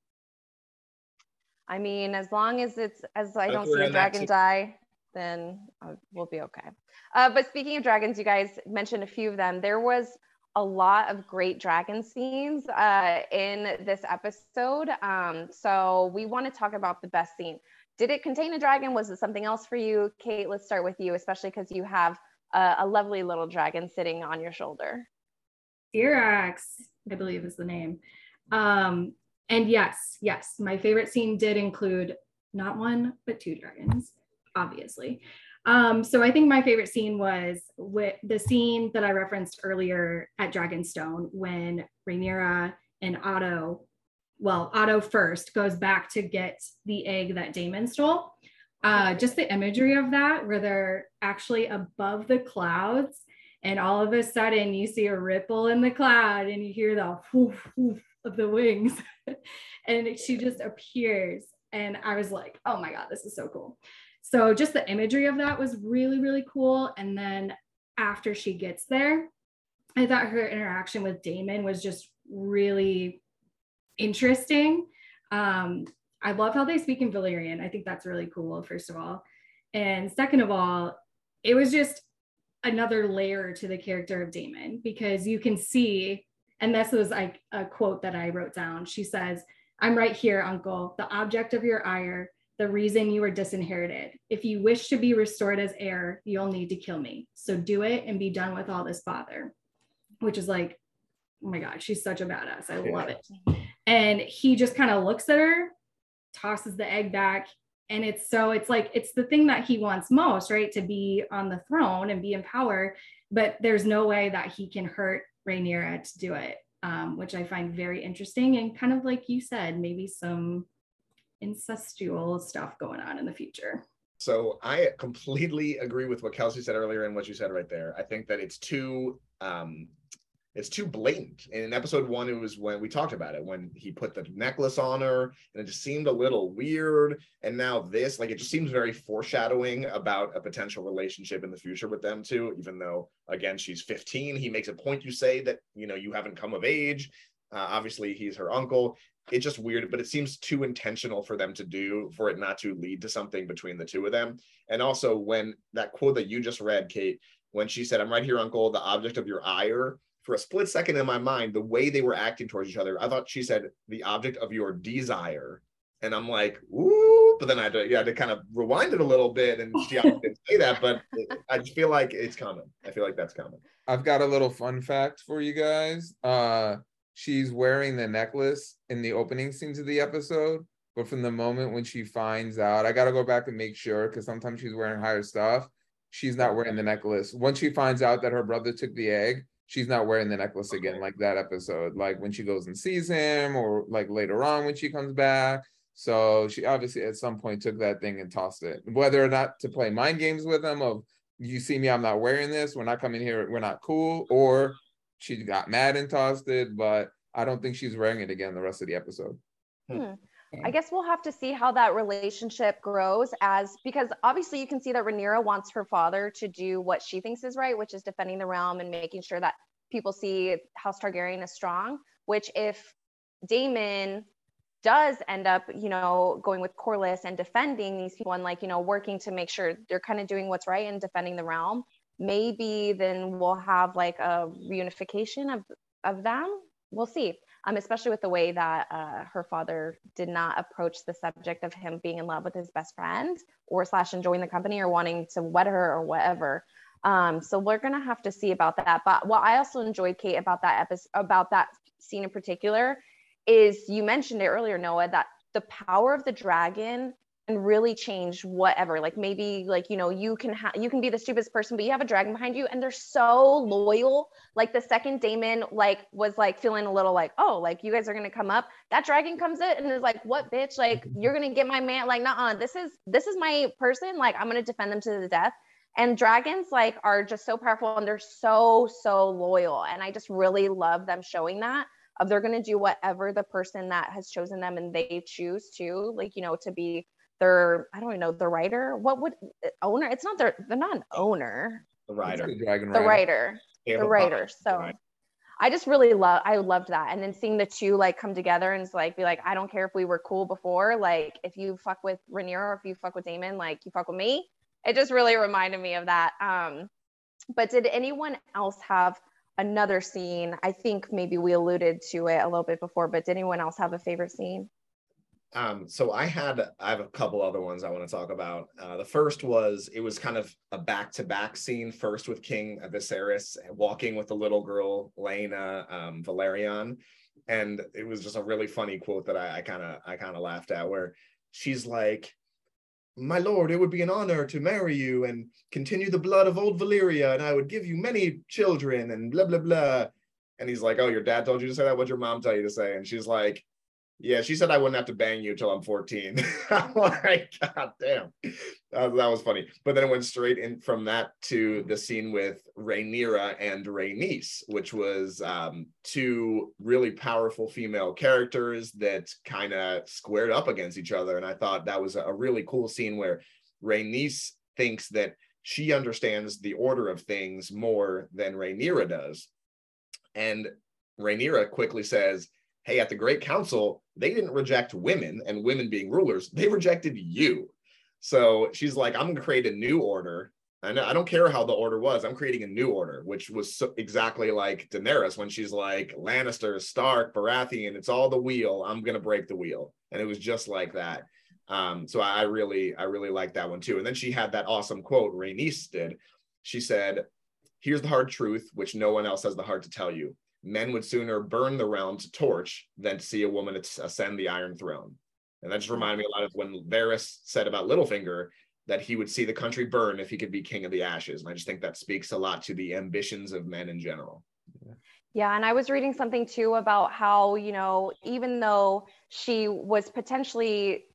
I mean as long as it's as i don't see a dragon die then uh, we'll be okay. Uh, but speaking of dragons you guys mentioned a few of them. There was a lot of great dragon scenes uh, in this episode. Um, so we want to talk about the best scene. Did it contain a dragon? Was it something else for you? Kate, let's start with you, especially because you have a, a, lovely little dragon sitting on your shoulder. Syrax, I believe is the name. Um, and yes, yes, my favorite scene did include not one, but two dragons, obviously. Um, so I think my favorite scene was with the scene that I referenced earlier at Dragonstone when Rhaenyra and Otto, well, Otto first goes back to get the egg that Daemon stole. Uh, just the imagery of that, where they're actually above the clouds, and all of a sudden you see a ripple in the cloud, and you hear the whoof, whoof of the wings, and she just appears. And I was like, oh my God, this is so cool. So just the imagery of that was really, really cool. And then after she gets there, I thought her interaction with Daemon was just really interesting. Um, I love how they speak in Valyrian. I think that's really cool, first of all. And second of all, it was just another layer to the character of Daemon because you can see, and this was like a quote that I wrote down. She says, I'm right here, uncle, the object of your ire, the reason you were disinherited. If you wish to be restored as heir, you'll need to kill me. So do it and be done with all this bother. Which is like, oh my God, she's such a badass. I love it. And he just kind of looks at her, tosses the egg back. And it's so, it's like, it's the thing that he wants most, right? To be on the throne and be in power. But there's no way that he can hurt Rhaenyra to do it, um, which I find very interesting. And kind of like you said, maybe some incestual stuff going on in the future. So I completely agree with what Kelsey said earlier and what you said right there. I think that it's too um it's too blatant. In episode one, it was when we talked about it, when he put the necklace on her, and it just seemed a little weird. And now this, like, it just seems very foreshadowing about a potential relationship in the future with them too. Even though, again, she's 15, he makes a point. You say that you know you haven't come of age. Uh, obviously, he's her uncle it's just weird, but it seems too intentional for them to do for it not to lead to something between the two of them. And also, when that quote that you just read, Kate, when she said, I'm right here, uncle, the object of your ire, for a split second in my mind, the way they were acting towards each other, I thought she said, the object of your desire. And I'm like, ooh, but then I had to, yeah, to kind of rewind it a little bit. And she didn't say that, but I just feel like it's coming. I feel like that's coming. I've got a little fun fact for you guys. Uh, she's wearing the necklace in the opening scenes of the episode. But from the moment when she finds out, I got to go back and make sure because sometimes she's wearing higher stuff. She's not wearing the necklace. Once she finds out that her brother took the egg, she's not wearing the necklace again, like that episode, like when she goes and sees him, or like later on when she comes back. So she obviously at some point took that thing and tossed it. Whether or not to play mind games with him of you see me, I'm not wearing this, we're not coming here, we're not cool, or she got mad and tossed it, but I don't think she's wearing it again the rest of the episode. Hmm. I guess we'll have to see how that relationship grows as because obviously you can see that Rhaenyra wants her father to do what she thinks is right, which is defending the realm and making sure that people see House Targaryen as strong, which if Daemon does end up, you know, going with Corlys and defending these people and like, you know, working to make sure they're kind of doing what's right and defending the realm, maybe then we'll have like a reunification of of them. We'll see. Um, especially with the way that uh, her father did not approach the subject of him being in love with his best friend or slash enjoying the company or wanting to wed her or whatever. Um, so we're gonna have to see about that. But what I also enjoyed, Kate, about that episode, about that scene in particular, is you mentioned it earlier, Noah, that the power of the dragon and really change whatever like maybe like you know you can have you can be the stupidest person but you have a dragon behind you and they're so loyal. Like the second daemon like was like feeling a little like oh like you guys are gonna come up. That dragon comes in and is like what bitch? Like mm-hmm. you're gonna get my man like nah this is this is my person like i'm gonna defend them to the death. And dragons like are just so powerful and they're so so loyal and i just really love them showing that of they're going to do whatever the person that has chosen them and they choose to like you know to be their I don't even know the writer. What would uh, owner? It's not their they're not an owner. The writer. The dragon The writer. The writer. So I just really love I loved that. And then seeing the two like come together and it's like be like, I don't care if we were cool before. Like if you fuck with Rhaenyra or if you fuck with Daemon, like you fuck with me. It just really reminded me of that. Um, but did anyone else have another scene? I think maybe we alluded to it a little bit before, but did anyone else have a favorite scene? Um, so I had I have a couple other ones I want to talk about. Uh, the first was it was kind of a back to back scene. First with King Viserys walking with the little girl Laena um, Velaryon, and it was just a really funny quote that I kind of I kind of laughed at where she's like, "My lord, it would be an honor to marry you and continue the blood of old Valyria, and I would give you many children and blah blah blah." And he's like, "Oh, your dad told you to say that. What'd your mom tell you to say?" And she's like yeah, she said I wouldn't have to bang you till I'm 14. I'm like, God damn. Uh, that was funny. But then it went straight in from that to the scene with Rhaenyra and Rhaenys, which was um, two really powerful female characters that kind of squared up against each other. And I thought that was a really cool scene where Rhaenys thinks that she understands the order of things more than Rhaenyra does. And Rhaenyra quickly says, hey, at the Great Council, they didn't reject women and women being rulers, they rejected you. So she's like, I'm going to create a new order. And I don't care how the order was. I'm creating a new order, which was so, exactly like Daenerys when she's like Lannister, Stark, Baratheon. It's all the wheel. I'm gonna break the wheel, and it was just like that. Um, so I really, I really like that one too. And then she had that awesome quote. Rhaenys did. She said, "Here's the hard truth, which no one else has the heart to tell you men would sooner burn the realm to torch than to see a woman ascend the Iron Throne. And that just hmm. reminded me a lot of when Varys said about Littlefinger that he would see the country burn if he could be king of the ashes. And I just think that speaks a lot to the ambitions of men in general. Yeah, and I was reading something too about how, you know, even though she was potentially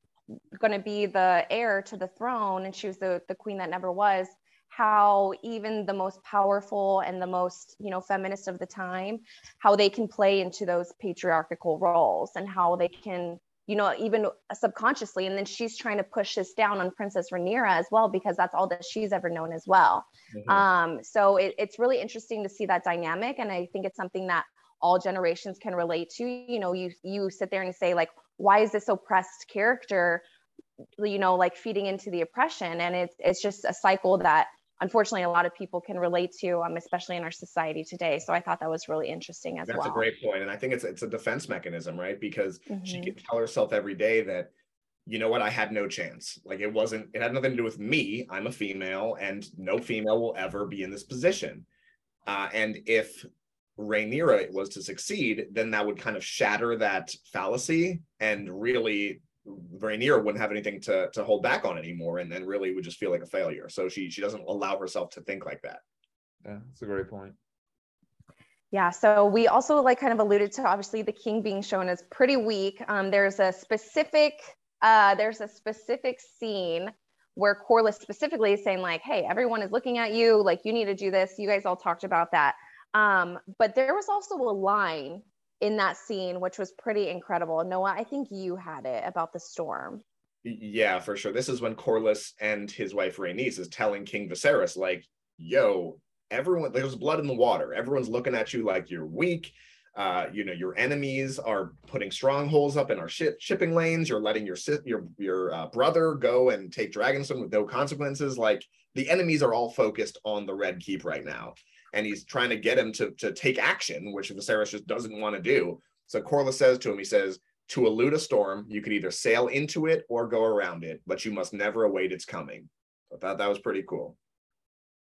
going to be the heir to the throne and she was the, the queen that never was, how even the most powerful and the most you know feminist of the time how they can play into those patriarchal roles and how they can you know even subconsciously. And then she's trying to push this down on princess Rhaenyra as well because that's all that she's ever known as well. Mm-hmm. um, so it, it's really interesting to see that dynamic. And i think it's something that all generations can relate to. You know you you sit there and say like why is this oppressed character you know like feeding into the oppression? And it's it's just a cycle that unfortunately a lot of people can relate to um, especially in our society today. So i thought that was really interesting as that's well. that's a great point and i think it's it's a defense mechanism right? Because mm-hmm. she can tell herself every day that you know what? I had no chance. Like it wasn't it had nothing to do with me. I'm a female and no female will ever be in this position. Uh, and if Rhaenyra was to succeed, then that would kind of shatter that fallacy and really Rhaenyra wouldn't have anything to to hold back on anymore, and then really would just feel like a failure. So she she doesn't allow herself to think like that. Yeah, that's a great point. Yeah, so we also like kind of alluded to obviously the king being shown as pretty weak. Um, there's a specific uh, there's a specific scene where Corlys specifically is saying like, "Hey, everyone is looking at you. Like, you need to do this." You guys all talked about that. Um, but there was also a line in that scene, which was pretty incredible. Noah, I think you had it about the storm. Yeah, for sure. This is when Corlys and his wife Rhaenys is telling King Viserys, like, yo, everyone there's blood in the water. Everyone's looking at you like you're weak. Uh, you know, your enemies are putting strongholds up in our ship, shipping lanes. You're letting your your your uh, brother go and take Dragonstone with no consequences. Like the enemies are all focused on the Red Keep right now, and he's trying to get him to to take action, which Viserys just doesn't want to do. So Corlys says to him, he says, "To elude a storm, you can either sail into it or go around it, but you must never await its coming." I thought that was pretty cool.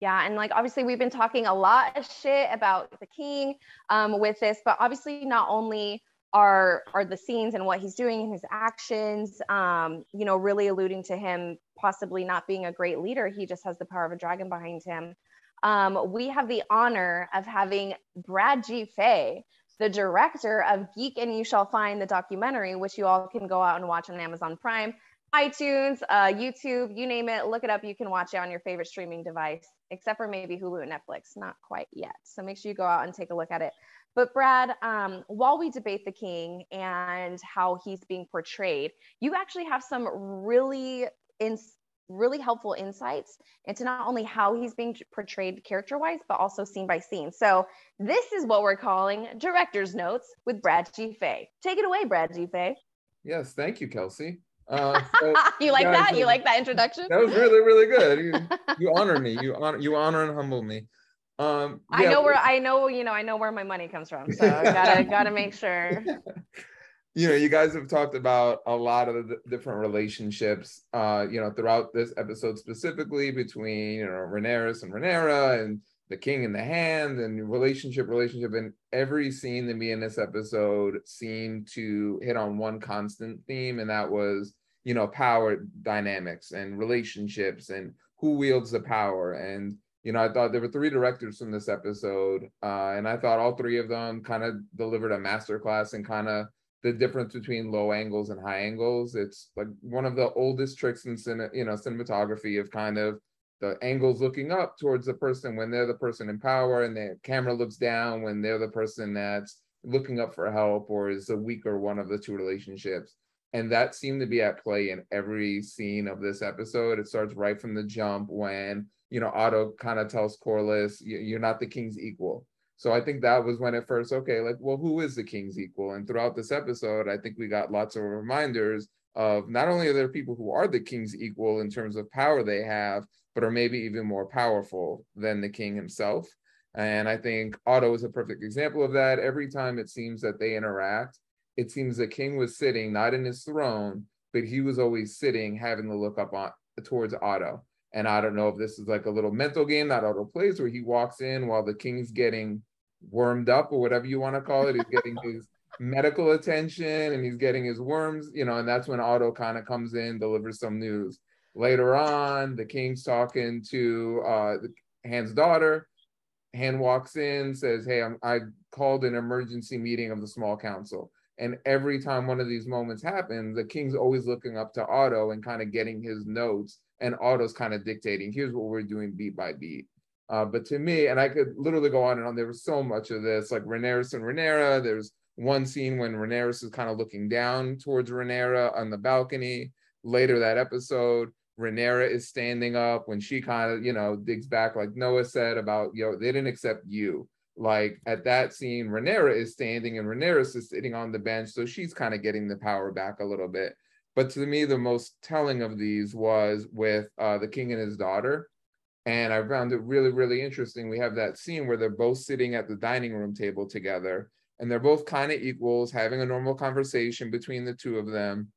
Yeah, and like obviously we've been talking a lot of shit about the king um, with this, but obviously not only are are the scenes and what he's doing and his actions, um, you know, really alluding to him possibly not being a great leader. He just has the power of a dragon behind him. Um, we have the honor of having Brad G. Fay, the director of Geek and You Shall Find the documentary, which you all can go out and watch on Amazon Prime iTunes, uh, YouTube, you name it, look it up. You can watch it on your favorite streaming device, except for maybe Hulu and Netflix. Not quite yet. So make sure you go out and take a look at it. But Brad, um, while we debate the king and how he's being portrayed, you actually have some really in, really helpful insights into not only how he's being portrayed character-wise, but also scene by scene. So this is what we're calling director's notes with Brad G. Fay. Take it away, Brad G. Fay. Yes, thank you, Kelsey. Uh, so you like that? You like that introduction? That was really, really good. You, you honor me. You honor, you honor and humble me. Um, yeah. I know where I know, you know, I know where my money comes from. So I gotta gotta make sure. You know, you guys have talked about a lot of the different relationships, uh, you know, throughout this episode specifically between you know Rhaenyra and Rhaenyra and the king in the hand and relationship, relationship. And every scene that me in this episode seemed to hit on one constant theme, and that was you know power dynamics and relationships and who wields the power and you know i thought there were three directors from this episode uh, and i thought all three of them kind of delivered a masterclass and kind of the difference between low angles and high angles. It's like one of the oldest tricks in cine, you know cinematography of kind of the angles looking up towards the person when they're the person in power and the camera looks down when they're the person that's looking up for help or is the weaker one of the two relationships. And that seemed to be at play in every scene of this episode. It starts right from the jump when you know otto kind of tells corlys you're not the king's equal so i think that was when at first okay like well who is the king's equal? And throughout this episode i think we got lots of reminders of not only are there people who are the king's equal in terms of power they have but are maybe even more powerful than the king himself. And i think otto is a perfect example of that. Every time it seems that they interact it seems the king was sitting not in his throne, but he was always sitting, having to look up on towards Otto. And I don't know if this is like a little mental game that Otto plays where he walks in while the king's getting wormed up or whatever you want to call it. He's getting his medical attention and he's getting his worms, you know, and that's when Otto kind of comes in, delivers some news. Later on, the king's talking to uh, Hand's daughter. Hand walks in, says, Hey, I'm, I called an emergency meeting of the small council. And every time one of these moments happens, the king's always looking up to Otto and kind of getting his notes, and Otto's kind of dictating, here's what we're doing beat by beat. Uh, but to me, and I could literally go on and on, there was so much of this, like Rhaenyra and Rhaenyra. There's one scene when Rhaenyra is kind of looking down towards Rhaenyra on the balcony. Later that episode, Rhaenyra is standing up when she kind of, you know, digs back, like Noah said about, you know, they didn't accept you like at that scene, Rhaenyra is standing and Rhaenyra is sitting on the bench, so she's kind of getting the power back a little bit. But to me, the most telling of these was with uh, the king and his daughter, and I found it really, really interesting. We have that scene where they're both sitting at the dining room table together, and they're both kind of equals, having a normal conversation between the two of them,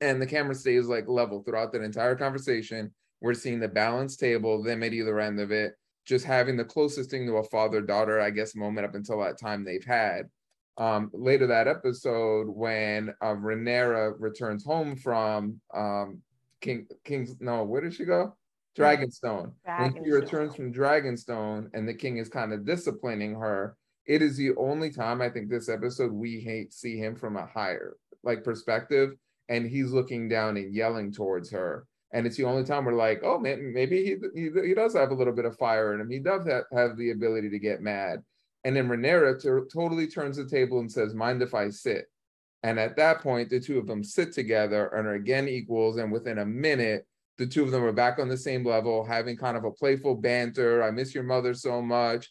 and the camera stays like level throughout that entire conversation. We're seeing the balanced table, them at either end of it, just having the closest thing to a father daughter, I guess, moment up until that time they've had. Um, later that episode, when uh, Rhaenyra returns home from um, King King's no, where did she go? Dragonstone. Dragonstone. When she returns from Dragonstone, and the king is kind of disciplining her, it is the only time I think this episode we hate see him from a higher like perspective, and he's looking down and yelling towards her and it's the only time we're like, oh man, maybe he, he, he does have a little bit of fire in him. He does have, have the ability to get mad. And then Rhaenyra to, totally turns the table and says, "Mind if I sit?" And at that point, the two of them sit together and are again equals. And within a minute, the two of them are back on the same level, having kind of a playful banter. I miss your mother so much.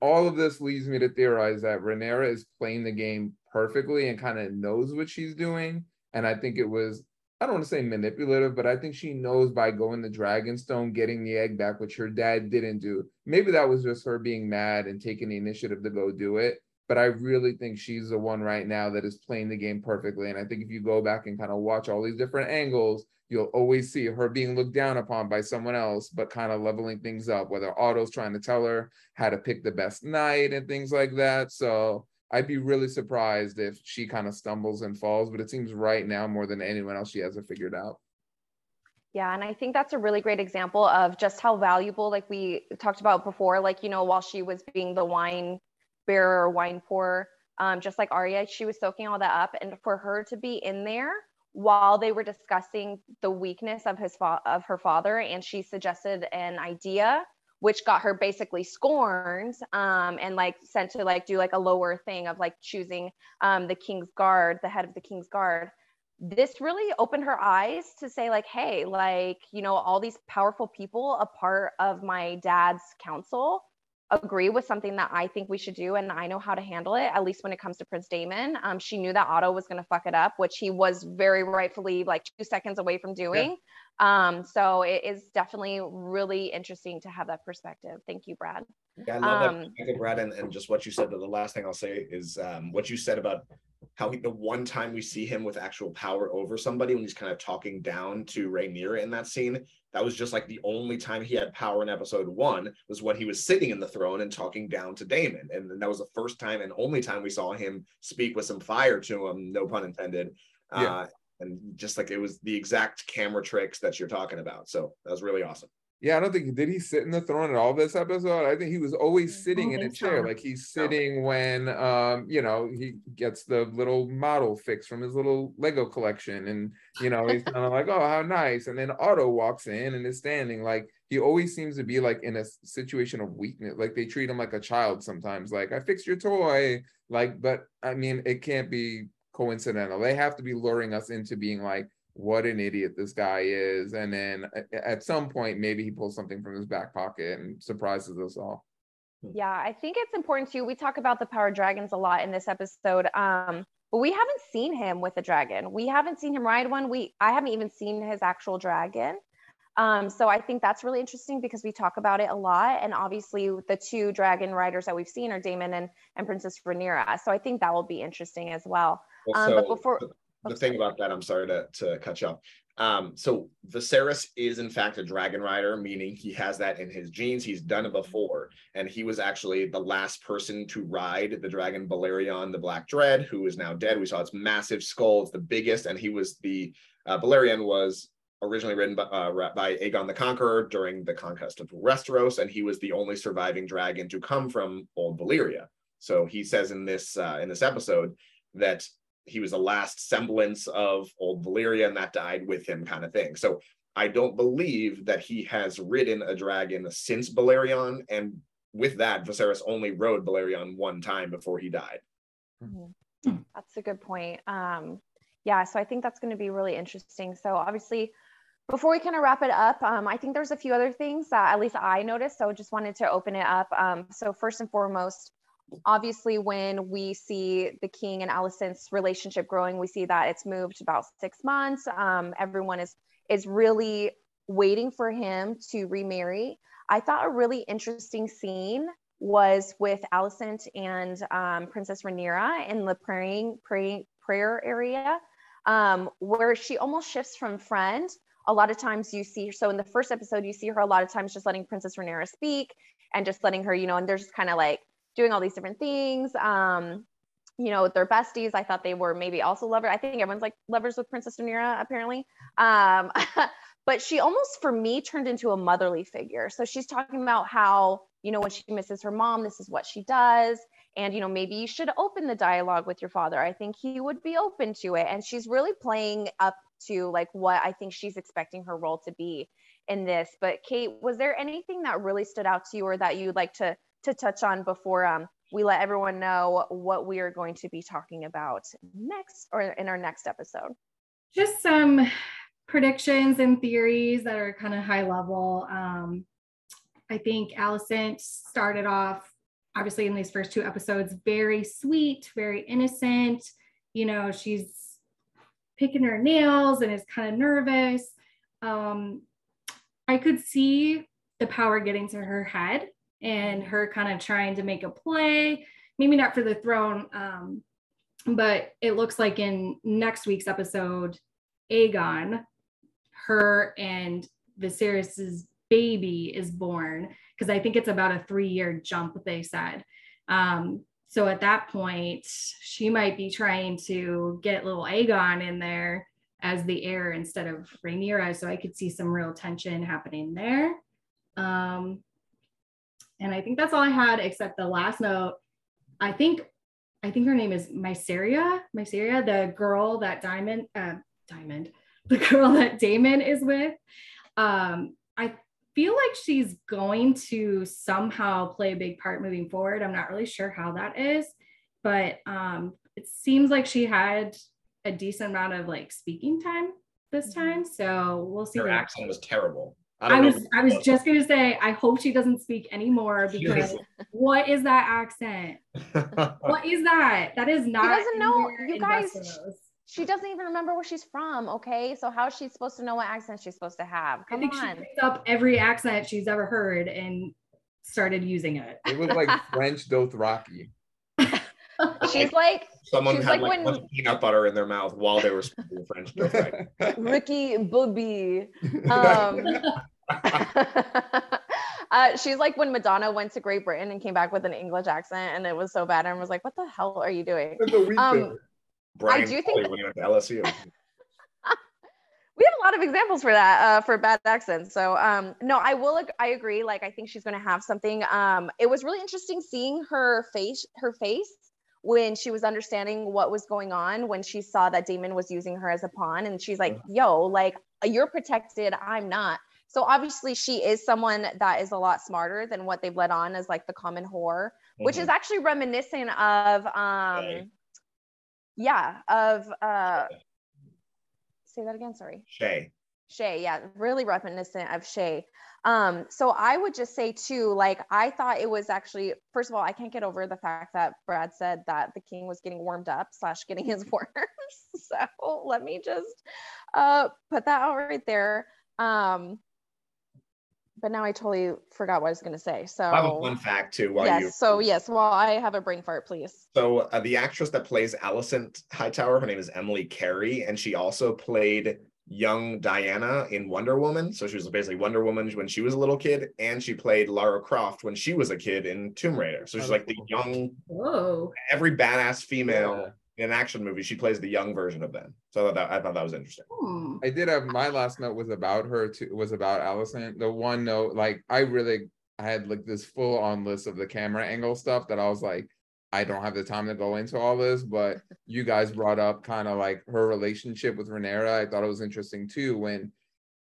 All of this leads me to theorize that Rhaenyra is playing the game perfectly and kind of knows what she's doing. And I think it was, I don't want to say manipulative, but I think she knows by going the Dragonstone, getting the egg back, which her dad didn't do. Maybe that was just her being mad and taking the initiative to go do it. But I really think she's the one right now that is playing the game perfectly. And I think if you go back and kind of watch all these different angles, you'll always see her being looked down upon by someone else, but kind of leveling things up, whether Otto's trying to tell her how to pick the best night and things like that. So I'd be really surprised if she kind of stumbles and falls, but it seems right now more than anyone else she has it figured out. Yeah, and I think that's a really great example of just how valuable, like we talked about before, like, you know, while she was being the wine bearer wine pourer, um, just like Arya, she was soaking all that up. And for her to be in there while they were discussing the weakness of his fa- of her father and she suggested an idea which got her basically scorned um, and like sent to like do like a lower thing of like choosing um, the king's guard the head of the king's guard. This really opened her eyes to say like hey like you know all these powerful people a part of my dad's council agree with something that I think we should do and I know how to handle it, at least when it comes to Prince Daemon. Um, she knew that Otto was going to fuck it up, which he was very rightfully like two seconds away from doing. Yeah. Um, so it is definitely really interesting to have that perspective. Thank you, Brad. Yeah, I love um, that, Brad. And, and just what you said, the last thing I'll say is um, what you said about how he, the one time we see him with actual power over somebody when he's kind of talking down to Rhaenyra in that scene, that was just like the only time he had power in episode one was when he was sitting in the throne and talking down to Daemon. And that was the first time and only time we saw him speak with some fire to him, no pun intended. Yeah. Uh, and just like it was the exact camera tricks that you're talking about. So that was really awesome. Yeah, I don't think did he sit in the throne at all this episode. I think he was always sitting in a chair, so. like he's sitting when um, you know, he gets the little model fix from his little Lego collection, and you know, he's kind of like, oh, how nice. And then Otto walks in and is standing. Like he always seems to be like in a situation of weakness. Like they treat him like a child sometimes. Like I fixed your toy. Like, but I mean, it can't be coincidental. They have to be luring us into being like what an idiot this guy is. And then at some point, maybe he pulls something from his back pocket and surprises us all. Yeah, I think it's important too. We talk about the power dragons a lot in this episode. Um, but we haven't seen him with a dragon. We haven't seen him ride one. We I haven't even seen his actual dragon. Um, so I think that's really interesting because we talk about it a lot. And obviously the two dragon riders that we've seen are Daemon and, and Princess Rhaenyra. So I think that will be interesting as well. well um, but before the thing about that, I'm sorry to, to cut you off. Um, so Viserys is in fact a dragon rider, meaning he has that in his genes. He's done it before, and he was actually the last person to ride the dragon Balerion, the Black Dread, who is now dead. We saw its massive skull; it's the biggest, and he was the uh, Balerion was originally ridden by, uh, by Aegon the Conqueror during the conquest of Westeros, and he was the only surviving dragon to come from Old Valyria. So he says in this uh, in this episode that he was the last semblance of old Valyria and that died with him kind of thing. So I don't believe that he has ridden a dragon since Balerion. And with that, Viserys only rode Balerion one time before he died. Mm-hmm. That's a good point. Um, yeah, so I think that's going to be really interesting. So obviously, before we kind of wrap it up, um, I think there's a few other things that at least I noticed. So just wanted to open it up. Um, so first and foremost, obviously when we see the king and Alicent's relationship growing we see that it's moved about six months. Um, everyone is is really waiting for him to remarry. I thought a really interesting scene was with Alicent and um, princess Rhaenyra in the praying, praying prayer area um, where she almost shifts from friend. A lot of times you see so in the first episode you see her a lot of times just letting princess Rhaenyra speak and just letting her you know and they're just kind of like doing all these different things. Um, you know, they're besties. I thought they were maybe also lovers. I think everyone's like lovers with Princess Rhaenyra, apparently. Um, but she almost, for me, turned into a motherly figure. So she's talking about how, you know, when she misses her mom, this is what she does. And, you know, maybe you should open the dialogue with your father. I think he would be open to it. And she's really playing up to like what I think she's expecting her role to be in this. But Kate, was there anything that really stood out to you or that you'd like to to touch on before um, we let everyone know what we are going to be talking about next or in our next episode? Just some predictions and theories that are kind of high level. Um, I think Alicent started off, obviously, in these first two episodes, very sweet, very innocent. You know, she's picking her nails and is kind of nervous. Um, I could see the power getting to her head and her kind of trying to make a play, maybe not for the throne, um, but it looks like in next week's episode, Aegon, her and Viserys's baby is born because I think it's about a three year jump, they said. Um, so at that point, she might be trying to get little Aegon in there as the heir instead of Rhaenyra. So I could see some real tension happening there. Um, and I think that's all I had, except the last note. I think, I think her name is Mysaria, Mysaria, the girl that Diamond, uh, Diamond, the girl that Daemon is with. Um, I feel like she's going to somehow play a big part moving forward. I'm not really sure how that is, but um, it seems like she had a decent amount of like speaking time this mm-hmm. time. So we'll see. Her accent was terrible. I, I was I was just gonna say I hope she doesn't speak anymore because what is that accent? what is that? That is not. She doesn't know. You guys, she doesn't even remember where she's from. Okay, so how is she supposed to know what accent she's supposed to have? Come I think on. She picked up every accent she's ever heard and started using it. It was like French Dothraki. She's like someone she's had like, like, when peanut butter in their mouth while they were speaking French. Dothraki. Ricky Bobby. Um, uh, she's like when Madonna went to Great Britain and came back with an English accent, and it was so bad, and was like, "What the hell are you doing?" Um, Brian I do think Kelly when he went to LSU. we have a lot of examples for that uh, for bad accents so um, no i will ag- i agree like i think she's going to have something um, it was really interesting seeing her face her face when she was understanding what was going on when she saw that Daemon was using her as a pawn and she's like yo like you're protected i'm not so obviously she is someone that is a lot smarter than what they've let on as like the common whore which Mhm. is actually reminiscent of um Right. yeah of uh say that again sorry Shae. Shae, yeah, really reminiscent of Shae. Um, so I would just say too, like I thought it was actually, first of all, I can't get over the fact that Brad said that the king was getting warmed up slash getting his worms. so let me just uh put that out right there. Um, but now I totally forgot what I was gonna say. So I have a fun fact too. While yes, you so yes, well, I have a brain fart, please. So uh, the actress that plays Alicent Hightower, her name is Emily Carey, and she also played young Diana in Wonder Woman. So she was basically Wonder Woman when she was a little kid, and she played Lara Croft when she was a kid in Tomb Raider. So she's like the young, Whoa. every badass female in an action movie. She plays the young version of them. So I thought that, I thought that was interesting. Hmm. I did have my last note was about her too was about Alicent. The one note, like I really I had like this full on list of the camera angle stuff that I was like, I don't have the time to go into all this, but you guys brought up kind of like her relationship with Rhaenyra. I thought it was interesting too when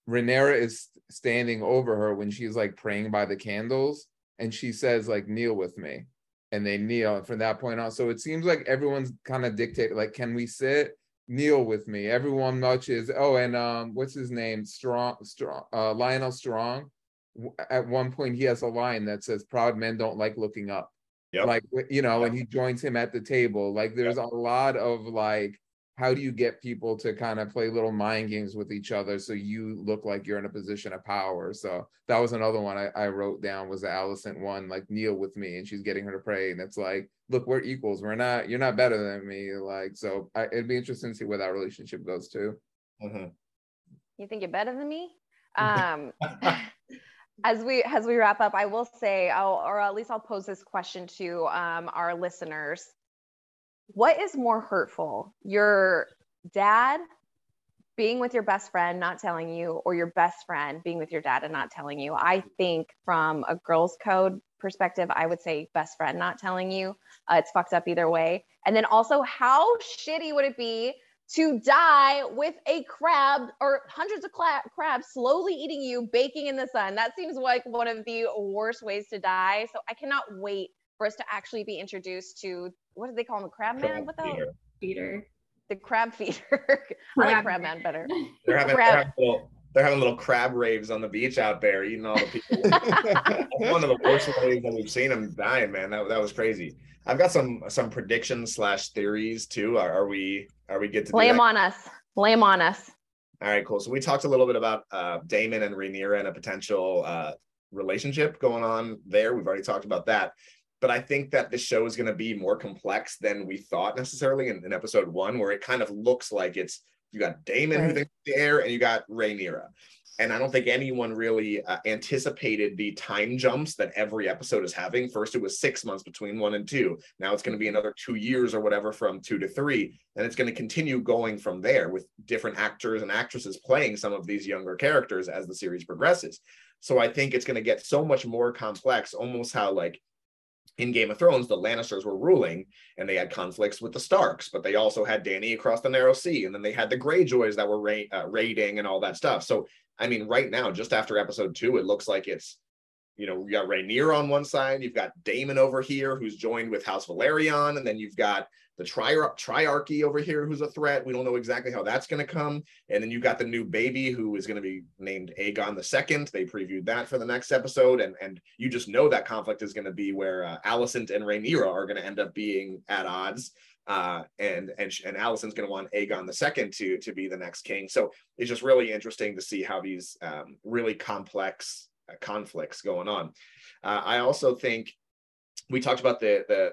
Rhaenyra is standing over her when she's like praying by the candles and she says like kneel with me and they kneel and from that point on. So it seems like everyone's kind of dictated like can we sit? Kneel with me. Everyone much is oh and um what's his name? Strong strong uh Lyonel Strong? At one point he has a line that says proud men don't like looking up Yep. like you know and he joins him at the table like there's a lot of like how do you get people to kind of play little mind games with each other so you look like you're in a position of power so that was another one i, I wrote down was the Alicent one like kneel with me and she's getting her to pray and it's like look we're equals we're not you're not better than me like so I, it'd be interesting to see where that relationship goes to Mhm. You think you're better than me? Um, as we as we wrap up, I will say, I'll, or at least I'll pose this question to um, our listeners: What is more hurtful, your dad being with your best friend not telling you, or your best friend being with your dad and not telling you? I think from a girls' code perspective, I would say best friend not telling you. Uh, it's fucked up either way. And then also, how shitty would it be to die with a crab or hundreds of cla- crabs slowly eating you, baking in the sun. That seems like one of the worst ways to die. So I cannot wait for us to actually be introduced to what do they call him, a crab man? What the hell? Peter. Peter. the crab feeder. I like crab man better. They're having, they're having, little, they're having little crab raves on the beach out there, eating all the people. One of the worst ways that we've seen them dying, man. That, that was crazy. I've got some some predictions slash theories too. Are, are we are we good to lay them on us? Lay them on us. All right, cool. So we talked a little bit about uh, Daemon and Rhaenyra and a potential uh, relationship going on there. We've already talked about that but I think that the show is going to be more complex than we thought necessarily in, in, episode one, where it kind of looks like it's you got Daemon right. who thinks the air, and you got Rhaenyra. And I don't think anyone really uh, anticipated the time jumps that every episode is having. First, it was six months between one and two. Now it's going to be another two years or whatever from two to three. And it's going to continue going from there with different actors and actresses playing some of these younger characters as the series progresses. So I think it's going to get so much more complex, almost how like in Game of Thrones, the Lannisters were ruling and they had conflicts with the Starks, but they also had Dany across the Narrow Sea. And then they had the Greyjoys that were ra- uh, raiding and all that stuff. So, I mean, right now, just after episode two, it looks like it's, you know, you got Rhaenyra on one side, you've got Daemon over here who's joined with House Velaryon, and then you've got the tri- triarchy over here who's a threat. We don't know exactly how that's going to come. And then you've got the new baby who is going to be named Aegon the Second. They previewed that for the next episode, and and you just know that conflict is going to be where uh, Alicent and Rhaenyra are going to end up being at odds. Uh, and and and Alicent's going to want Aegon the Second to to be the next king. So it's just really interesting to see how these um, really complex conflicts going on. Uh, I also think we talked about the the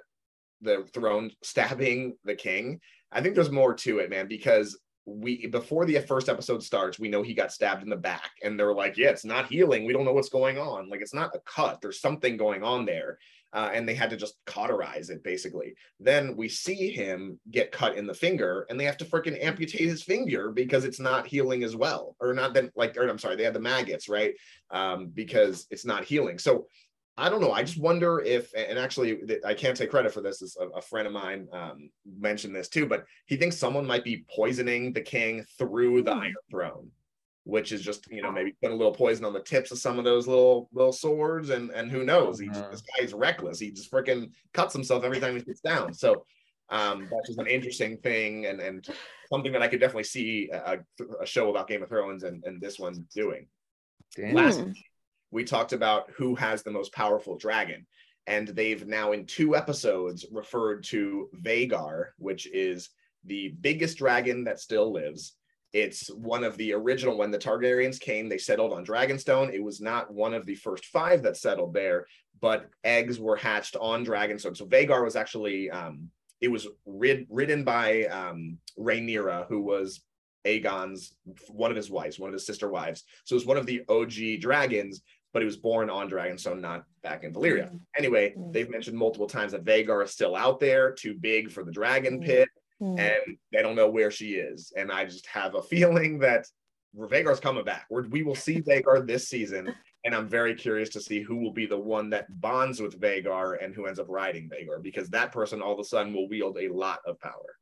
the throne stabbing the king. I think there's more to it, man, because we before the first episode starts, we know he got stabbed in the back, and they're like, "Yeah, it's not healing. We don't know what's going on. Like, it's not a cut. There's something going on there." Uh, and they had to just cauterize it basically. Then we see him get cut in the finger, and they have to freaking amputate his finger because it's not healing as well, or not then like, or I'm sorry, they had the maggots, right? Um, because it's not healing. So I don't know. I just wonder if, and actually, I can't take credit for this. A, a friend of mine um, mentioned this too, but he thinks someone might be poisoning the king through the hmm. Iron Throne, which is just you know maybe put a little poison on the tips of some of those little little swords, and and who knows? He, uh-huh. this guy is reckless. He just freaking cuts himself every time he sits down. So um, that's just an interesting thing, and and something that I could definitely see a, a show about Game of Thrones and and this one doing. Damn. Last we talked about who has the most powerful dragon. And they've now, in two episodes, referred to Vhagar, which is the biggest dragon that still lives. It's one of the original, when the Targaryens came, they settled on Dragonstone. It was not one of the first five that settled there, but eggs were hatched on Dragonstone. So Vhagar was actually, um, it was rid, ridden by um, Rhaenyra, who was Aegon's one of his wives, one of his sister wives. So it was one of the OG dragons but he was born on Dragonstone, not back in Valyria. Mm-hmm. Anyway, mm-hmm. they've mentioned multiple times that Vhagar is still out there, too big for the dragon mm-hmm. pit, mm-hmm. and they don't know where she is. And I just have a feeling that Vhagar's coming back. We're, we will see Vhagar this season, and I'm very curious to see who will be the one that bonds with Vhagar and who ends up riding Vhagar, because that person all of a sudden will wield a lot of power.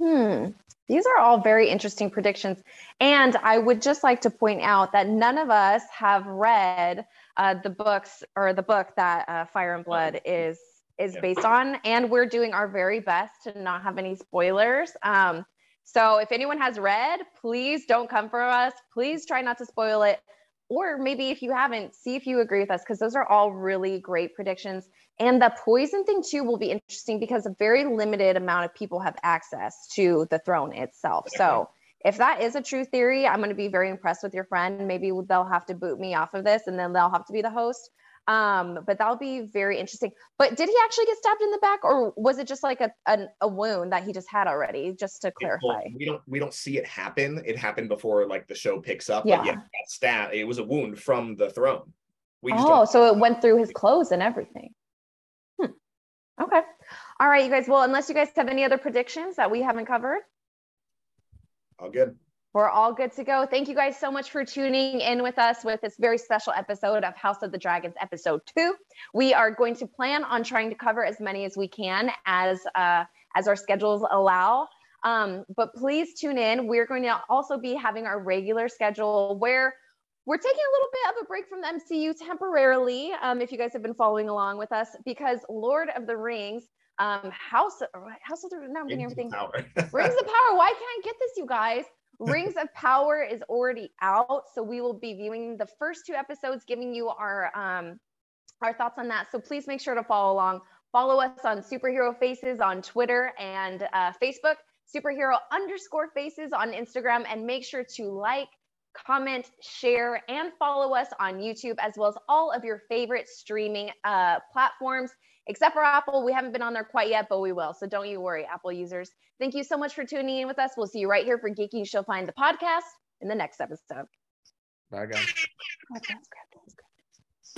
Hmm. These are all very interesting predictions. And I would just like to point out that none of us have read uh, the books or the book that uh, Fire and Blood is is based on, and we're doing our very best to not have any spoilers. Um, so if anyone has read, please don't come for us. Please try not to spoil it. Or maybe if you haven't, see if you agree with us, because those are all really great predictions. And the poison thing too will be interesting because a very limited amount of people have access to the throne itself. So if that is a true theory, I'm going to be very impressed with your friend. Maybe they'll have to boot me off of this and then they'll have to be the host. Um, but that'll be very interesting. But did he actually get stabbed in the back, or was it just like a a, a wound that he just had already? Just to clarify, well, we don't we don't see it happen. It happened before like the show picks up. Yeah, but yeah, stab. It was a wound from the throne. We oh, so it went through his clothes and everything. Okay. All right, you guys. Well, unless you guys have any other predictions that we haven't covered. All good. We're all good to go. Thank you guys so much for tuning in with us with this very special episode of House of the Dragons, episode two. We are going to plan on trying to cover as many as we can as uh, as our schedules allow. Um, but please tune in. We're going to also be having our regular schedule where we're taking a little bit of a break from the MCU temporarily, um, if you guys have been following along with us, because Lord of the Rings, um, House, House of the, now I'm getting everything. Rings of Power. Why can't I get this, you guys? Rings of Power is already out, so we will be viewing the first two episodes, giving you our um, our thoughts on that. So please make sure to follow along. Follow us on Superhero Faces on Twitter and uh, Facebook, Superhero underscore Faces on Instagram, and make sure to like, comment, share, and follow us on YouTube, as well as all of your favorite streaming uh, platforms. Except for Apple, we haven't been on there quite yet, but we will. So don't you worry, Apple users. Thank you so much for tuning in with us. We'll see you right here for Geeky She'll Find the podcast in the next episode. Bye, guys.